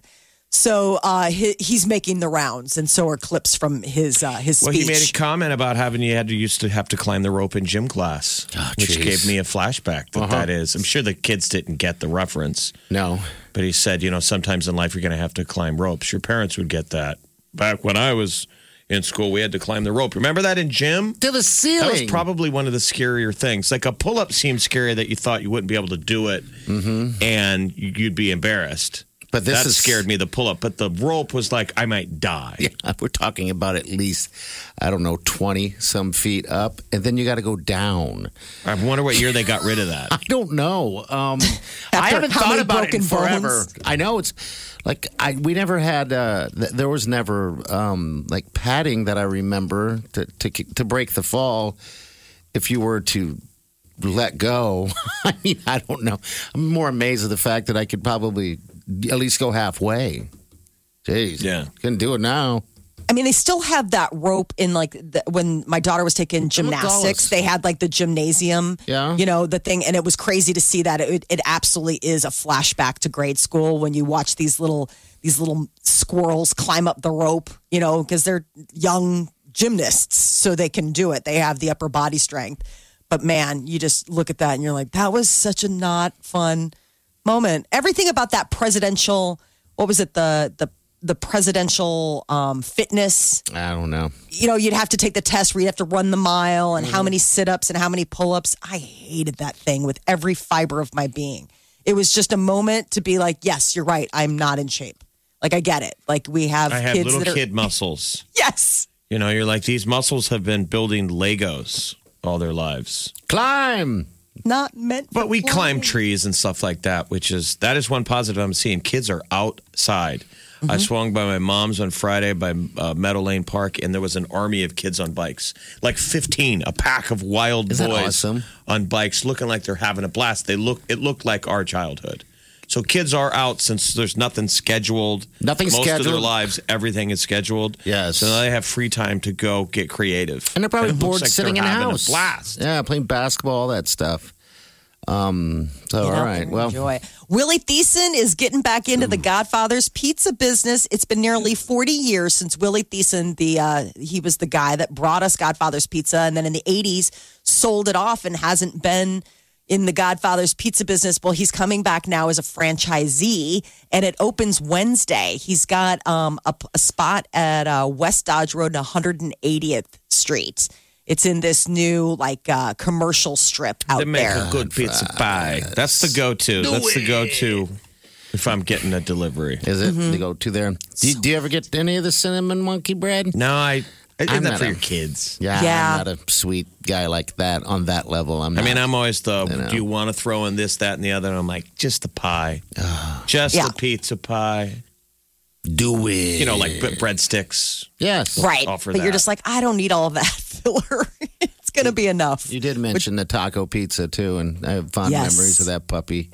So uh, he, he's making the rounds, and so are clips from his uh, his Well, speech. he made a comment about having you had to used to have to climb the rope in gym class, which gave me a flashback that that is. I'm sure the kids didn't get the reference, No. but he said, you know, sometimes in life you're going to have to climb ropes. Your parents would get that. Back when I was in school, we had to climb the rope. Remember that in gym? To the ceiling. That was probably one of the scarier things. Like a pull up seemed scary that you thought you wouldn't be able to do it and you'd be embarrassed. But this that is- scared me, the pull up. But the rope was like, I might die. Yeah, we're talking about at least, I don't know, 20 some feet up. And then you got to go down. I wonder what year they got rid of that. I don't know. Um, I haven't thought about it in forever. bones? I know it's like I we never had. Uh, th- there was never um, like padding that I remember to, to to break the fall. If you were to let go, I mean, I don't know. I'm more amazed at the fact that I could probably at least go halfway. Jeez, Yeah. couldn't do it now. I mean, they still have that rope in like the, when my daughter was taking gymnastics. They had like the gymnasium, Yeah. you know, the thing, and it was crazy to see that. It, it absolutely is a flashback to grade school when you watch these little these little squirrels climb up the rope, you know, because they're young gymnasts, so they can do it. They have the upper body strength. But man, you just look at that and you're like, that was such a not fun moment. Everything about that presidential, what was it, the the the presidential um, fitness I don't know. you know, you'd have to take the test where you have to run the mile and how many sit ups and how many pull ups. I hated that thing with every fiber of my being. It was just a moment to be like, yes, you're right. I'm not in shape. Like, I get it. Like, we have I have kids little that are. kid muscles. Yes. You know, you're like, these muscles have been building Legos all their lives. Climb. Not meant But for we climb trees and stuff like that, which is that is one positive I'm seeing. Kids are outside. Mm-hmm. I swung by my mom's on Friday by uh, Meadow Lane Park, and there was an army of kids on bikes, like 15, a pack of wild Isn't boys awesome? on bikes, looking like they're having a blast. They look, it looked like our childhood. So kids are out since there's nothing scheduled. Nothing scheduled. Most of their lives, everything is scheduled. Yes. So now they have free time to go get creative. And they're probably it bored like sitting in the house. A blast. Yeah, playing basketball, all that stuff. Um. So Get all out right. there and Well, enjoy. Willy Theisen is getting back into the Godfather's pizza business. It's been nearly 40 years since Willy Theisen, the uh, he was the guy that brought us Godfather's Pizza, and then in the 80s sold it off and hasn't been in the Godfather's Pizza business. Well, he's coming back now as a franchisee, and it opens Wednesday. He's got um, a, a spot at uh, West Dodge Road and 180th Street. It's in this new like uh, commercial strip out They make there. a good pizza pie. That's the go-to. That's the go-to if I'm getting a delivery. is it? Mm-hmm. They go to there. Do you, do you ever get any of the cinnamon monkey bread? No, I. Isn't I'm that not for a- your kids? Yeah, Yeah. I'm not a sweet guy like that on that level. I'm. I mean, I'm always the. You know. Do you want to throw in this, that, and the other? And I'm like, just the pie, just Yeah. the pizza pie. do it. You know, like breadsticks. yes, Right. offer but you're just like, I don't need all of that filler. it's going to be enough. You did mention the taco pizza too, and I have fond Yes. memories of that puppy.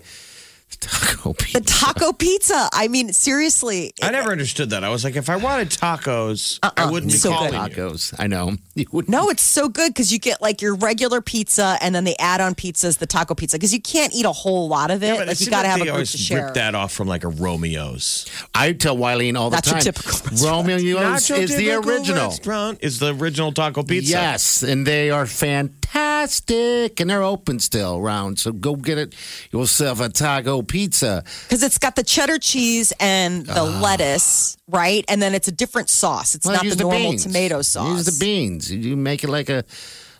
Taco pizza. The taco pizza. I mean, seriously. I never understood that. I was like, if I wanted tacos, I uh-uh. wouldn't be So calling good. tacos. I know. You No, it's so good because you get like your regular pizza and then the add-on pizza is the taco pizza because you can't eat a whole lot of it. Yeah, but it like you got to have a group always to share. rip that off from like a Romeo's. I tell Wileen all the That's your time. typical Romeo's Not your is the original. Restaurant is the original taco pizza. Yes, and they are fantastic, and they're open still around. So go get it yourself a taco pizza. Because it's got the cheddar cheese and the lettuce, right? And then it's a different sauce. It's Well, not use the, normal beans. tomato sauce. Use the beans. You make it like a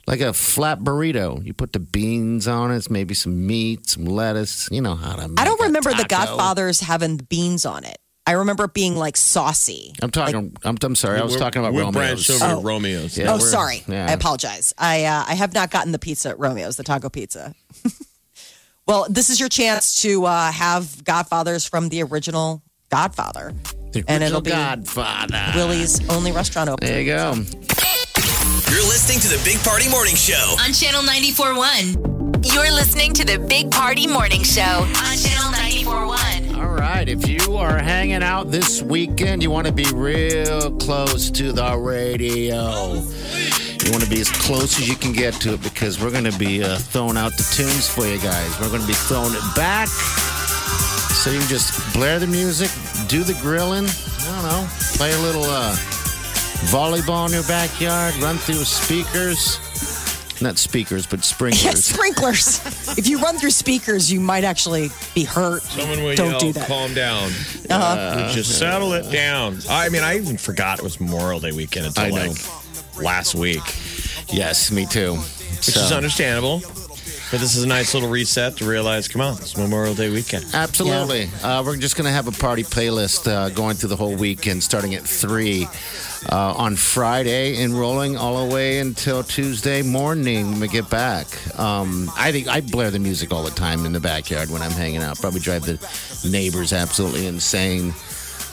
like a flat burrito. You put the beans on it, maybe some meat, some lettuce. You know how to. Make I don't a remember the. Godfathers having beans on it. I remember it being like saucy. I'm talking. I'm, I'm sorry. I was talking about we're Romeo's. branched over Oh. Romeo's. Yeah, oh, sorry. yeah. I apologize. I uh, I have not gotten the pizza at Romeo's, the taco pizza. well, this is your chance to uh, have Godfathers from the original Godfather, The and it'll be Godfather. Willy's only restaurant open. There you go. You're listening to the Big Party Morning Show. On Channel 94.1. You're listening to the Big Party Morning Show on Channel 94.1. All right. If you are hanging out this weekend, you want to be real close to the radio. You want to be as close as you can get to it because we're going to be uh, throwing out the tunes for you guys. We're going to be throwing it back. So you can just blare the music, do the grilling. I don't know. Play a little uh, volleyball in your backyard, run through speakers. Not speakers, but sprinklers. Yeah, sprinklers. if you run through speakers, you might actually be hurt. Someone will Don't yell, do that. calm down. Uh-huh. We just settle it down. I mean, I even forgot it was Memorial Day weekend until I know. like last week, yes, me too. which is understandable. But this is a nice little reset to realize, come on, it's Memorial Day weekend. Absolutely. Uh, we're just going to have a party playlist uh, going through the whole weekend, starting at 3 uh, on Friday and rolling all the way until Tuesday morning when we get back. Um, I think I blare the music all the time in the backyard when I'm hanging out. Probably drive the neighbors absolutely insane.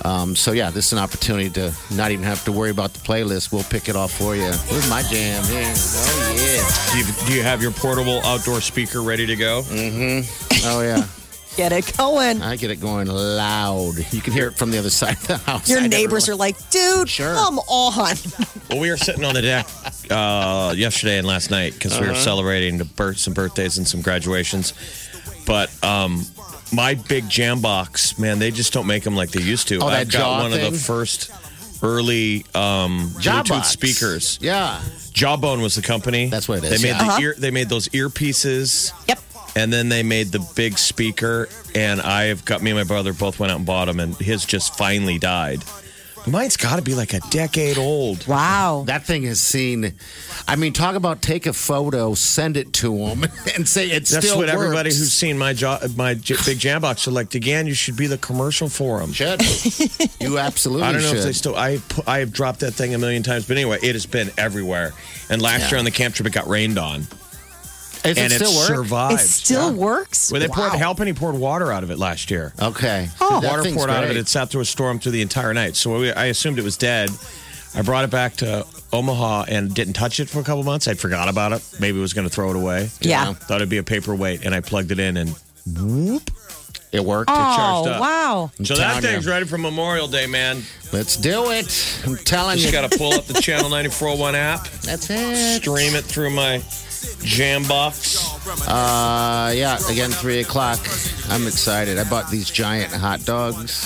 Um, so, yeah, this is an opportunity to not even have to worry about the playlist. We'll pick it off for you. Here's my jam. Here. Oh, yeah. Do you, do you have your portable outdoor speaker ready to go? Mm-hmm. Oh, yeah. Get it going. I get it going loud. You can hear it from the other side of the house. Your I neighbors are like, dude, sure. come on. Well, we were sitting on the deck uh, yesterday and last night because we were Uh-huh. celebrating the birth, some birthdays and some graduations. But um, my big jam box, man, they just don't make them like they used to. Oh, I've got one of the first early um, Bluetooth box. speakers. Yeah. Jawbone was the company. That's what it They made yeah. the Uh-huh. ear. They made those earpieces. Yep. And then they made the big speaker, and I have got me and my brother both went out and bought them, and his just finally died. Mine's got to be like a decade old. Wow. That thing has seen. I mean, talk about take a photo, send it to them, and say it That's still what everybody who's seen my jo- my j- big jam box are like. Again, you should be the commercial for them. Should you absolutely? I don't know should. if they still. I pu- I have dropped that thing a million times, but anyway, it has been everywhere. And last Yeah. year on the camp trip, it got rained on, Is and it still work? survived. It still Yeah. works. Well, they poured Wow. help and he poured water out of it last year. Okay. Oh. That water thing's poured out of it. It sat through a storm through the entire night. So we, I assumed it was dead. I brought it back to Omaha and didn't touch it for a couple months. I forgot about it. Maybe was going to throw it away. Yeah. Thought it'd be a paperweight, and I plugged it in, and whoop, It worked. Oh, charged up. wow. I'm So that thing's you. ready for Memorial Day, man. Let's do it. I'm telling Just you. got to pull up the Channel 941 app, That's it. stream it through my Jambox. Uh, yeah, again, three o'clock. I'm excited. I bought these giant hot dogs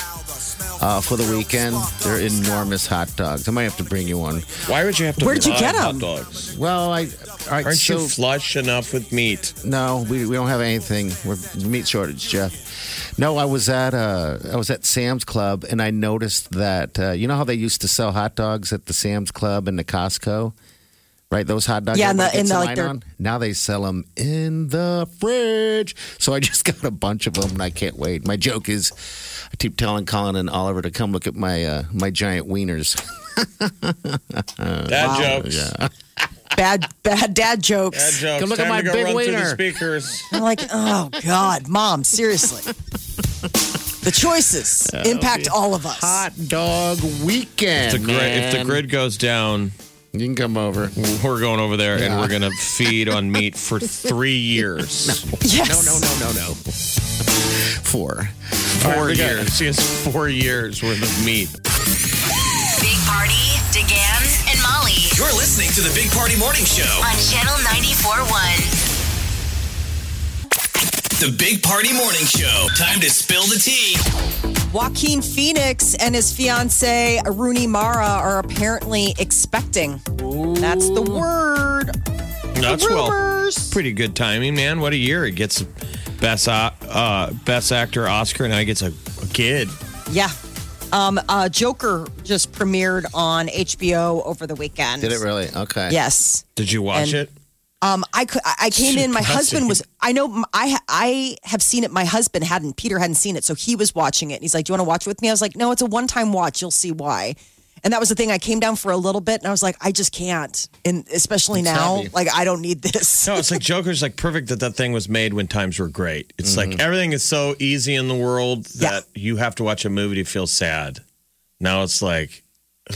uh, for the weekend. They're enormous hot dogs. I might have to bring you one. Why would you have to Where did you buy get hot 'em? dogs? Well, I. All right, Aren't so, you flush enough with meat? No, we, we don't have anything. We're meat shortage, Jeff. No, I was at uh, I was at Sam's Club and I noticed that uh, you know how they used to sell hot dogs at the Sam's Club and the Costco, right? Those hot dogs. Yeah, in the- in the, like, line on. Now they sell them in the fridge. So I just got a bunch of them and I can't wait. My joke is, I keep telling Colin and Oliver to come look at my uh, my giant wieners. Dad jokes. Yeah. Bad, bad dad jokes. Dad jokes. Come look at my to go big run through the wiener. speakers. I'm like, oh God, mom, seriously. The choices impact all of us. Hot dog weekend. The grid, if the grid goes down, you can come over. we're going over there and we're going to feed on meat for three years. Yes. No, no, no, no, no. Four. Four we got- years. See, it's four years worth of meat. Big Party, DeGan, and Molly You're listening to the Big Party Morning Show. on Channel 94.1. The Big Party Morning Show. Time to spill the tea. Joaquin Phoenix and his fiance Rooney Mara are apparently expecting. That's the word. That's well, rumors. pretty good timing, man. What a year! It gets best uh, uh, best actor Oscar, and now he gets a, a kid. Yeah. Um, uh, Joker just premiered on HBO over the weekend. Did it really? Okay. Yes. Did you watch And- it? Um, I could. I I came in. My husband was. I know. m- I ha- I have seen it. My husband hadn't. Peter hadn't seen it, so he was watching it. And he's like, "Do you want to watch it with me?" I was like, "No, it's a one time watch. You'll see why." And that was the thing. I came down for a little bit, and I was like, "I just can't." And especially It's now, heavy. like I don't need this. No, it's like Joker's like perfect that that thing was made when times were great. It's like everything is so easy in the world that you have to watch a movie to feel sad. Now it's like,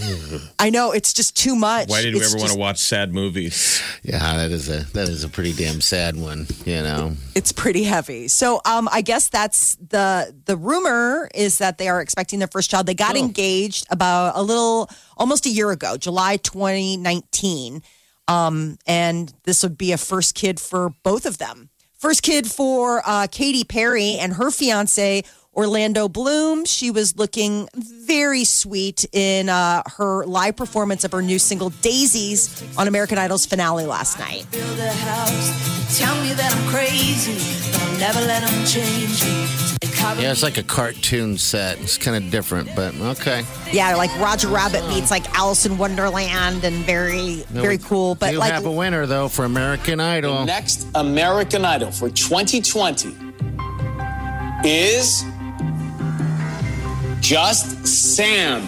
I know it's just too much. why did we It's ever want just- to watch sad movies? Yeah, that is a that is a pretty damn sad one. You know. It's pretty heavy. So um, I guess that's the the rumor is that they are expecting their first child. They got engaged about a little almost a year ago, July 2019. Um, and this would be a first kid for both of them. First kid for uh, Katy Perry and her fiance Orlando Bloom. She was looking very sweet in uh, her live performance of her new single Daisies on American Idol's finale last night. Build a house. Tell me that I'm crazy, but I'll never let them change me. They cover Yeah, it's like a cartoon set. It's kind of different, but okay. Yeah, like Roger Rabbit meets like Alice in Wonderland and very, very cool. But you like, have a winner though for American Idol. Next American Idol for 2020 is Just Sam.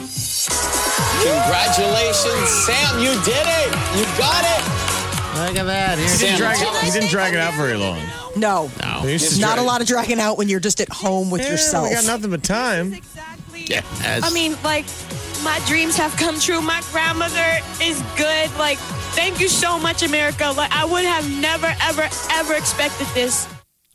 Congratulations, Sam. You did it. You got it. Look at that. Here's He didn't, Sam, drag tell it, he didn't drag it out very long. no, They used not drag- a lot of dragging out when you're just at home with Yeah, yourself. We got nothing but time. Yes. I mean, like, my dreams have come true. My grandmother is good. Like, thank you so much, America. Like, I would have never, ever, ever expected this.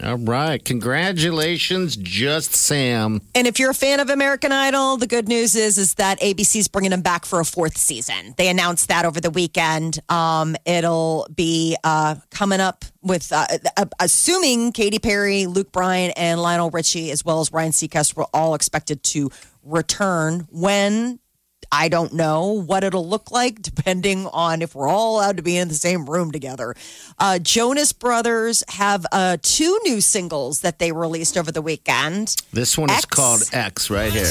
All right. Congratulations, Just Sam. And if you're a fan of American Idol, the good news is is that ABC's bringing them back for a fourth season. They announced that over the weekend. Um, it'll be uh, coming up with, uh, uh, assuming Katy Perry, Luke Bryan, and Lionel Richie, as well as Ryan Seacrest, were all expected to return. When I don't know what it'll look like, depending on if we're all allowed to be in the same room together. Uh, Jonas Brothers have uh, two new singles that they released over the weekend. This one is called X right here.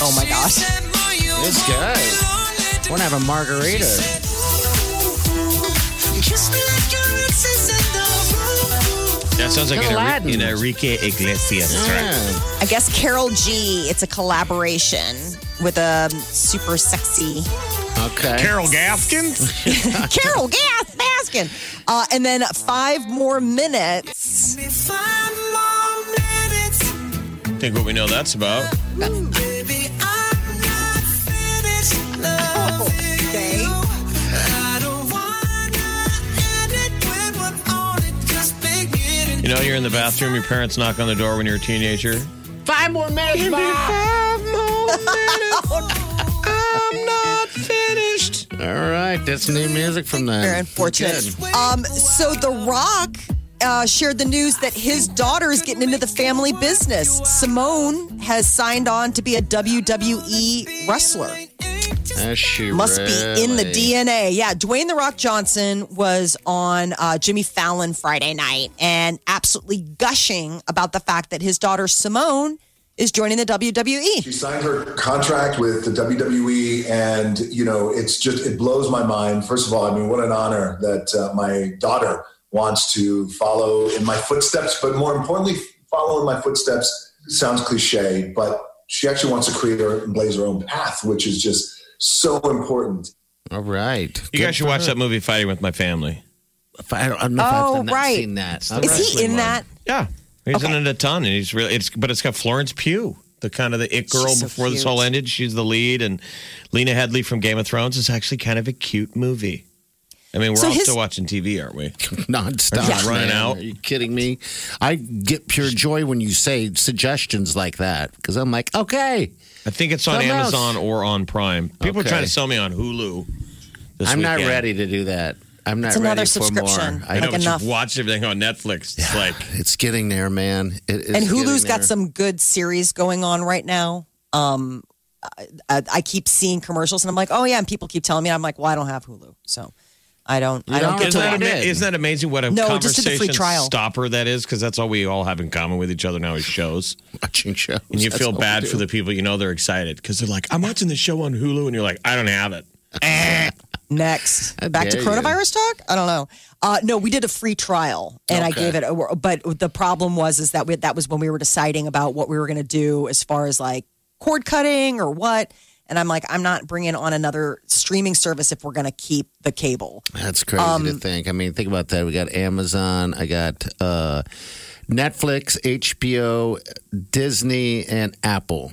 Oh my gosh. This guy. Want to have a margarita? That sounds like an, Aladdin. an Enrique Iglesias track. Yeah. I guess Karol G. It's a collaboration with a super sexy Okay. Carol Gaskin? Carol Gas Baskin. Uh, and then five more minutes. Think what we know that's about. You know, you're in the bathroom, your parents knock on the door when you're a teenager. Five more minutes, Five more minutes. I'm not finished. All right, that's new music from them. Very unfortunate. Um, so The Rock uh, shared the news that his daughter is getting into the family business. Simone has signed on to be a WWE wrestler. Is she Must be in the? DNA. Yeah, Dwayne The Rock Johnson was on uh, Jimmy Fallon Friday night and absolutely gushing about the fact that his daughter Simone is joining the. WWE. She signed her contract with the WWE, and you know, it's just it blows my mind. First of all, I mean, what an honor that uh, my daughter wants to follow in my footsteps, but more importantly, follow in my footsteps sounds cliche, but she actually wants to create her and blaze her own path, which is just so important. All right. You guys should watch that movie Fighting with My Family. I don't, I don't know if Oh, I've right. seen that. Is he in that? Yeah. He's in it a ton, and he's really. It's but it's got Florence Pugh, the kind of the it girl She's so before this cute. all ended. She's the lead, and Lena Headey from Game of Thrones is actually kind of a cute movie. I mean, we're So all his- still watching TV, aren't we? nonstop. Are you running out? Are you kidding me? I get pure joy when you say suggestions like that because I'm like, okay, I think it's on Something else. Amazon or on Prime. People Okay. are trying to sell me on Hulu. This I'm not weekend. ready to do that. I'm not It's another ready for subscription. more. I know, Like but enough. you've everything on Netflix. It's like it's getting there, man. It is and Hulu's getting got there. some good series going on right now. Um, I, I keep seeing commercials and I'm like, oh yeah, and people keep telling me I'm like, well, I don't have Hulu, so I don't. I don't don't? get to Isn't that, watch. ama- isn't that amazing what a No, just did the free conversation trial. stopper that is? Because that's all we all have in common with each other now is shows. watching shows. And you feel bad for the people you know they're excited because they're like, I'm watching the show on Hulu, and you're like, I don't have it. Eh. Next, back to dare you. coronavirus talk. I don't know. Uh, no, we did a free trial, and I Okay. gave it. A, but the problem was is that we, that was when we were deciding about what we were going to do as far as like cord cutting or what. And I'm like, I'm not bringing on another streaming service if we're going to keep the cable. That's crazy Um, to think. I mean, think about that. We got Amazon, I got uh, Netflix, HBO, Disney, and Apple.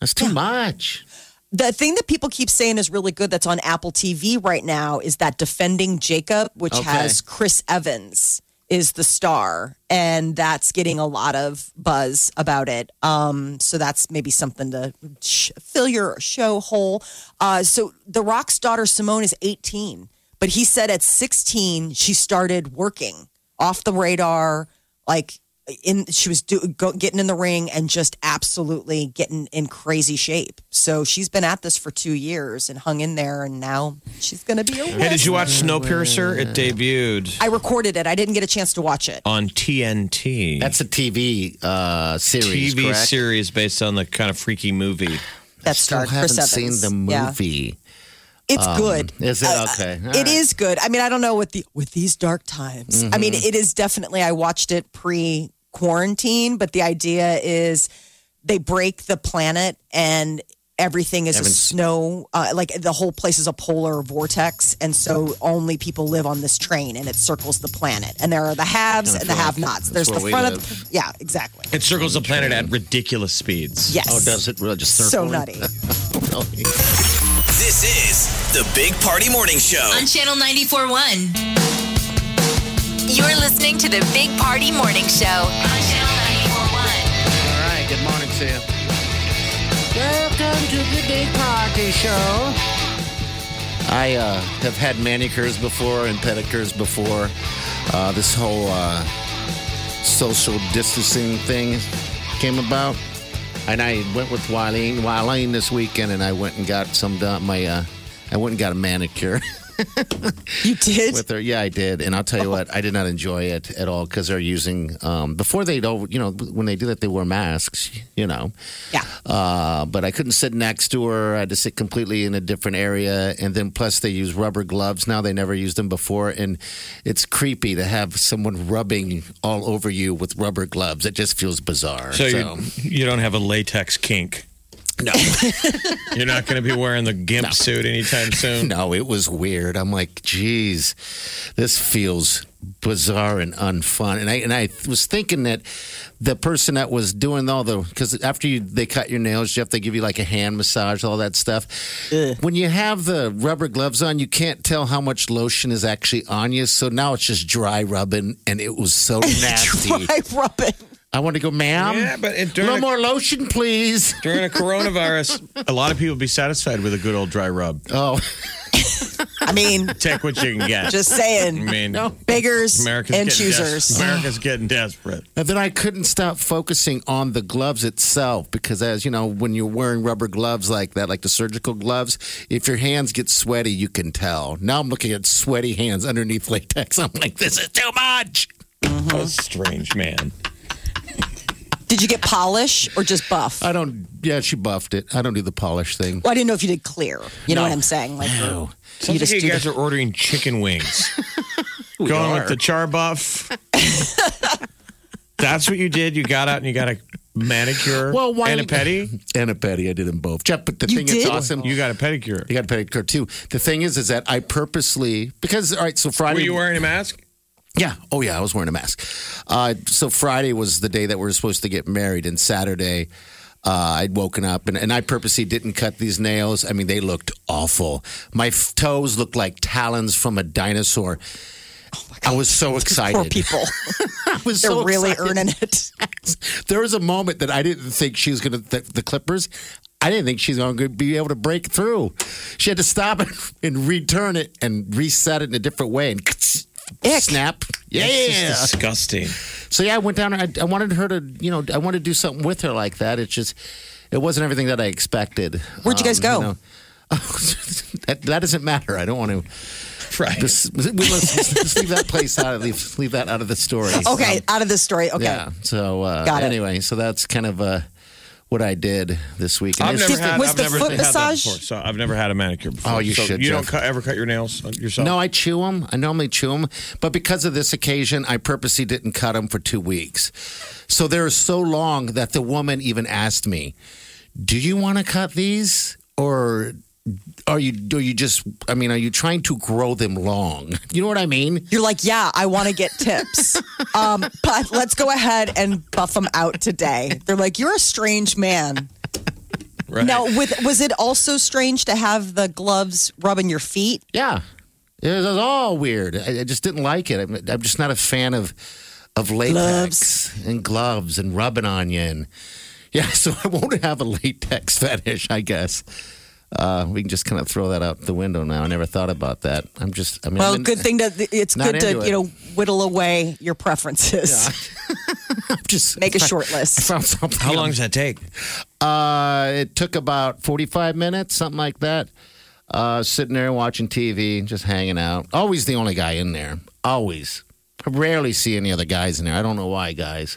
That's too much. The thing that people keep saying is really good that's on Apple TV right now is that Defending Jacob, which Okay. has Chris Evans is the star, and that's getting a lot of buzz about it. Um, so that's maybe something to sh- fill your show hole. Uh, so The Rock's daughter Simone is 18, but he said at 16 she started working off the radar, like in she was do, go, getting in the ring and just absolutely getting in crazy shape. So she's been at this for two years and hung in there, and now she's going to be a Hey, did you watch Snowpiercer? It debuted I recorded it. I didn't get a chance to watch it. on TNT. That's a TV uh, series, TV correct? series based on the kind of freaky movie. That Still starred haven't Chris seen Evans. the Yeah. Movie. It's Um, good. Is it Uh, okay? All It right. is good. I mean, I don't know with the with these dark times. I mean, Mhm. it is definitely. I watched it pre quarantine, but the idea is they break the planet and everything is a snow. Uh, like the whole place is a polar vortex, and so only people live on this train, and it circles the planet. And there are the haves and the feel like have-nots. There's the front of the yeah, exactly. It circles the planet at ridiculous speeds. Yes. Oh, does it really just So nutty. Really? This is the Big Party Morning Show. On Channel 94.1. You're listening to the Big Party Morning Show on Channel 94.1. All right. Good morning to you. Welcome to the Big Party Show. I uh, have had manicures before and pedicures before. Uh, this whole uh, social distancing thing came about, and I went with Wileen, Wileen this weekend, and I went and got some done. My uh, I went and got a manicure. You did. with her. Yeah, I did, and I'll tell you what, I did not enjoy it at all because they're using um, before they don't, you know, when they do that, they wear masks, you know. Yeah. Uh, but I couldn't sit next to her. I had to sit completely in a different area, and then plus they use rubber gloves now. They never used them before, and it's creepy to have someone rubbing all over you with rubber gloves. It just feels bizarre. So, you, you don't have a latex kink. No. You're not going to be wearing the gimp suit anytime soon. No, it was weird. I'm like, geez, this feels bizarre and unfun. And I and I was thinking that the person that was doing all the because after you they cut your nails, Jeff, they give you like a hand massage, all that stuff. When you have the rubber gloves on, you can't tell how much lotion is actually on you. So now it's just dry rubbing, and it was so nasty. Dry rubbing. I want to go, ma'am. Yeah, but it, a little a, more lotion, please. during a coronavirus, a lot of people be satisfied with a good old dry rub. Oh, I mean, Take what you can get. just saying. I mean, Beggars America's and choosers. Des- America's getting desperate. And then I couldn't stop focusing on the gloves itself because, as you know, when you're wearing rubber gloves like that, like the surgical gloves, if your hands get sweaty, you can tell. Now I'm looking at sweaty hands underneath latex. I'm like, this is too much. A strange man. Did you get polish or just buff? I don't, yeah, she buffed it. I don't do the polish thing. Well, I didn't know if you did clear. You know No. what I'm saying? Like, No. Sounds just like you guys the- are ordering chicken wings. We Going are. with the char buff. That's what you did. You got out and you got a manicure Well, why- and a pedi. And a petty. I did them both. Jeff, but the You thing is did? awesome. You got a pedicure. You got a pedicure too. The thing is, is that I purposely because all right. So Friday, Were you wearing a mask? Yeah. Oh, yeah. I was wearing a mask. Uh, so Friday was the day that we were supposed to get married, and Saturday. Uh, I'd woken up and, and I purposely didn't cut these nails. I mean, they looked awful. My f- toes looked like talons from a dinosaur. I was so excited. poor people. I was They're so really excited. earning it. There was a moment that I didn't think she was going to, the, the Clippers, I didn't think she's going to be able to break through. She had to stop it and return it and reset it in a different way and snap. Yeah. It's just disgusting. So yeah, I went down. I, I wanted her to, you know, I wanted to do something with her like that. It's just, it wasn't everything that I expected. Where'd you guys go? know. that, that doesn't matter. I don't want to. Right. Just, let's, let's leave that place out of leave, leave that out of the story. Okay, Um, out of this story. Okay. Yeah. So uh, Got it. anyway, so that's kind of uh, what I did this week. I've never had. was I've the never foot massage- before. So I've never had a manicure oh, before. Oh, you So should, You don't Jeff. cut, ever cut your nails yourself? No, I chew them. I normally chew them, but because of this occasion, I purposely didn't cut them for two weeks. So they're so long that the woman even asked me, "Do you want to cut these, or are you? Do you just? I mean, are you trying to grow them long? You know what I mean? You're like, yeah, I want to get tips. um, but let's go ahead and buff them out today. They're like, you're a strange man. Right. Now, with was it also strange to have the gloves rubbing your feet? Yeah, it was all weird. I, I just didn't like it. I'm, I'm just not a fan of of latex gloves. and gloves and rubbing on you. And yeah, so I won't have a latex fetish, I guess. Uh, we can just kind of throw that out the window now. I never thought about that. I'm just, I mean, Well, I'm in- good thing that it's good to into you know whittle away your preferences. I'm just Make a short I list. found something. How long does that take? Uh, it took about 45 minutes, something like that. Uh, sitting there watching TV, just hanging out. Always the only guy in there. Always. I rarely see any other guys in there. I don't know why, guys.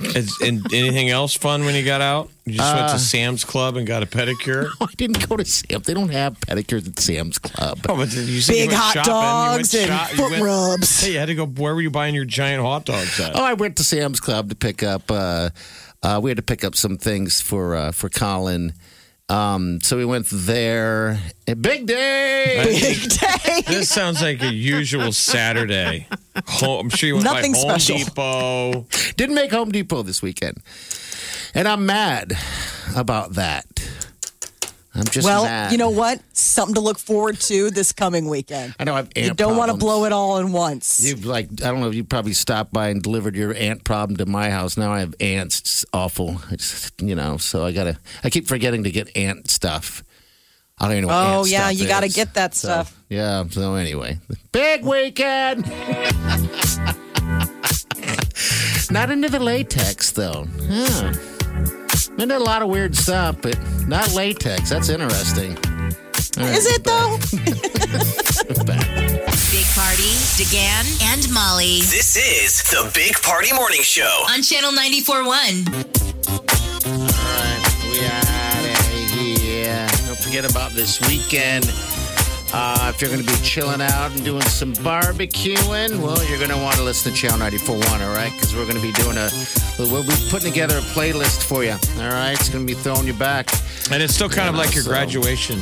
Is, and anything else fun when you got out? You just went Uh, to Sam's Club and got a pedicure. I didn't go to Sam's. They don't have pedicures at Sam's Club. Oh, but you you Big went hot shopping, you dogs and shop- foot went- rubs. Hey, you had to go. Where were you buying your giant hot dogs at? Oh, I went to Sam's Club to pick up. Uh, uh, we had to pick up some things for uh, for Colin. Um, so we went there. A big day. Big day. This sounds like a usual Saturday. Home, I'm sure you went Nothing by Home special. Depot. Didn't make Home Depot this weekend, and I'm mad about that. I'm just well, mad. you know what? Something to look forward to this coming weekend. I know I've You don't want to blow it all in once. You've like I don't know. You probably stopped by and delivered your ant problem to my house. Now I have ants. It's awful. It's you know. So I gotta. I keep forgetting to get ant stuff. I don't even know. Oh, yeah, you gotta get that So, stuff. Yeah. So anyway, big weekend. Not into the latex though. Huh. Into a lot of weird stuff, but not latex. That's interesting. All right, Is it though? Big Party, DeGan, and Molly This is the Big Party Morning Show. on Channel 94.1. We out of here. Don't forget about this weekend. Uh, if you're going to be chilling out and doing some barbecuing, well, you're going to want to listen to Channel 94.1, all right? Because we're going to be doing a, we'll be putting together a playlist for you, all right? It's going to be throwing you back. And it's still kind of Yeah, like your so- graduation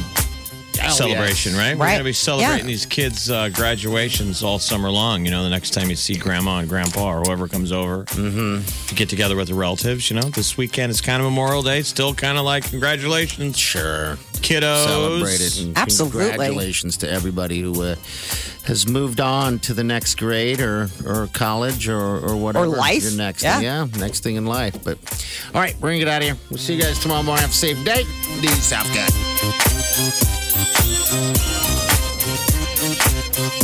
Oh, celebration, yes. right? We're going to be celebrating Yeah. these kids' uh, graduations all summer long. You know, the next time you see grandma and grandpa or whoever comes over Mm-hmm. to get together with the relatives, you know, this weekend is kind of Memorial Day. Still kind of like congratulations, Sure. kiddos. Celebrated. Absolutely. Congratulations to everybody who uh, has moved on to the next grade or, or college or, or whatever. life. Your next Yeah. thing. Yeah, next thing in life. But all right, we're going to get out of here. We'll see you guys tomorrow morning. Have a safe day. Do yourself good. Thank you.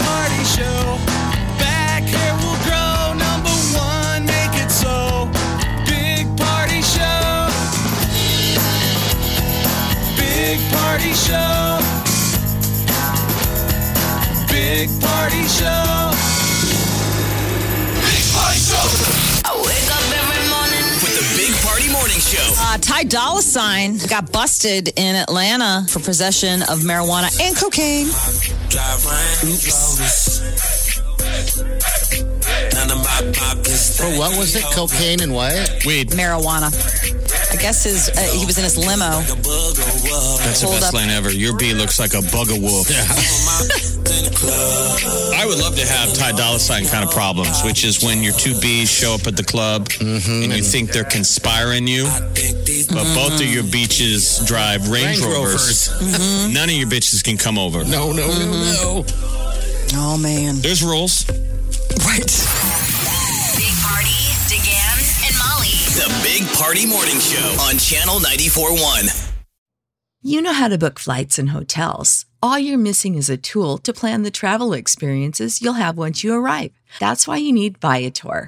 Ty Dolla Sign got busted in Atlanta for possession of marijuana and cocaine. For what was it? Cocaine and what? Weed. Marijuana. I guess his uh, he was in his limo. That's the best up. line ever. Your bee looks like a bug of wolf. Yeah. I would love to have Ty Dolla Sign kind of problems, which is when your two bees show up at the club Mm-hmm. and you think they're conspiring you, but mm-hmm. both of your beaches drive Range, Range Rovers. Rovers. Mm-hmm. None of your bitches can come over. No, no, no, mm-hmm. no. Oh man. There's rules. Right. Big Party, DeGan, and Molly. The Big Party Morning Show on Channel 94.1. You know how to book flights and hotels. All you're missing is a tool to plan the travel experiences you'll have once you arrive. That's why you need Viator.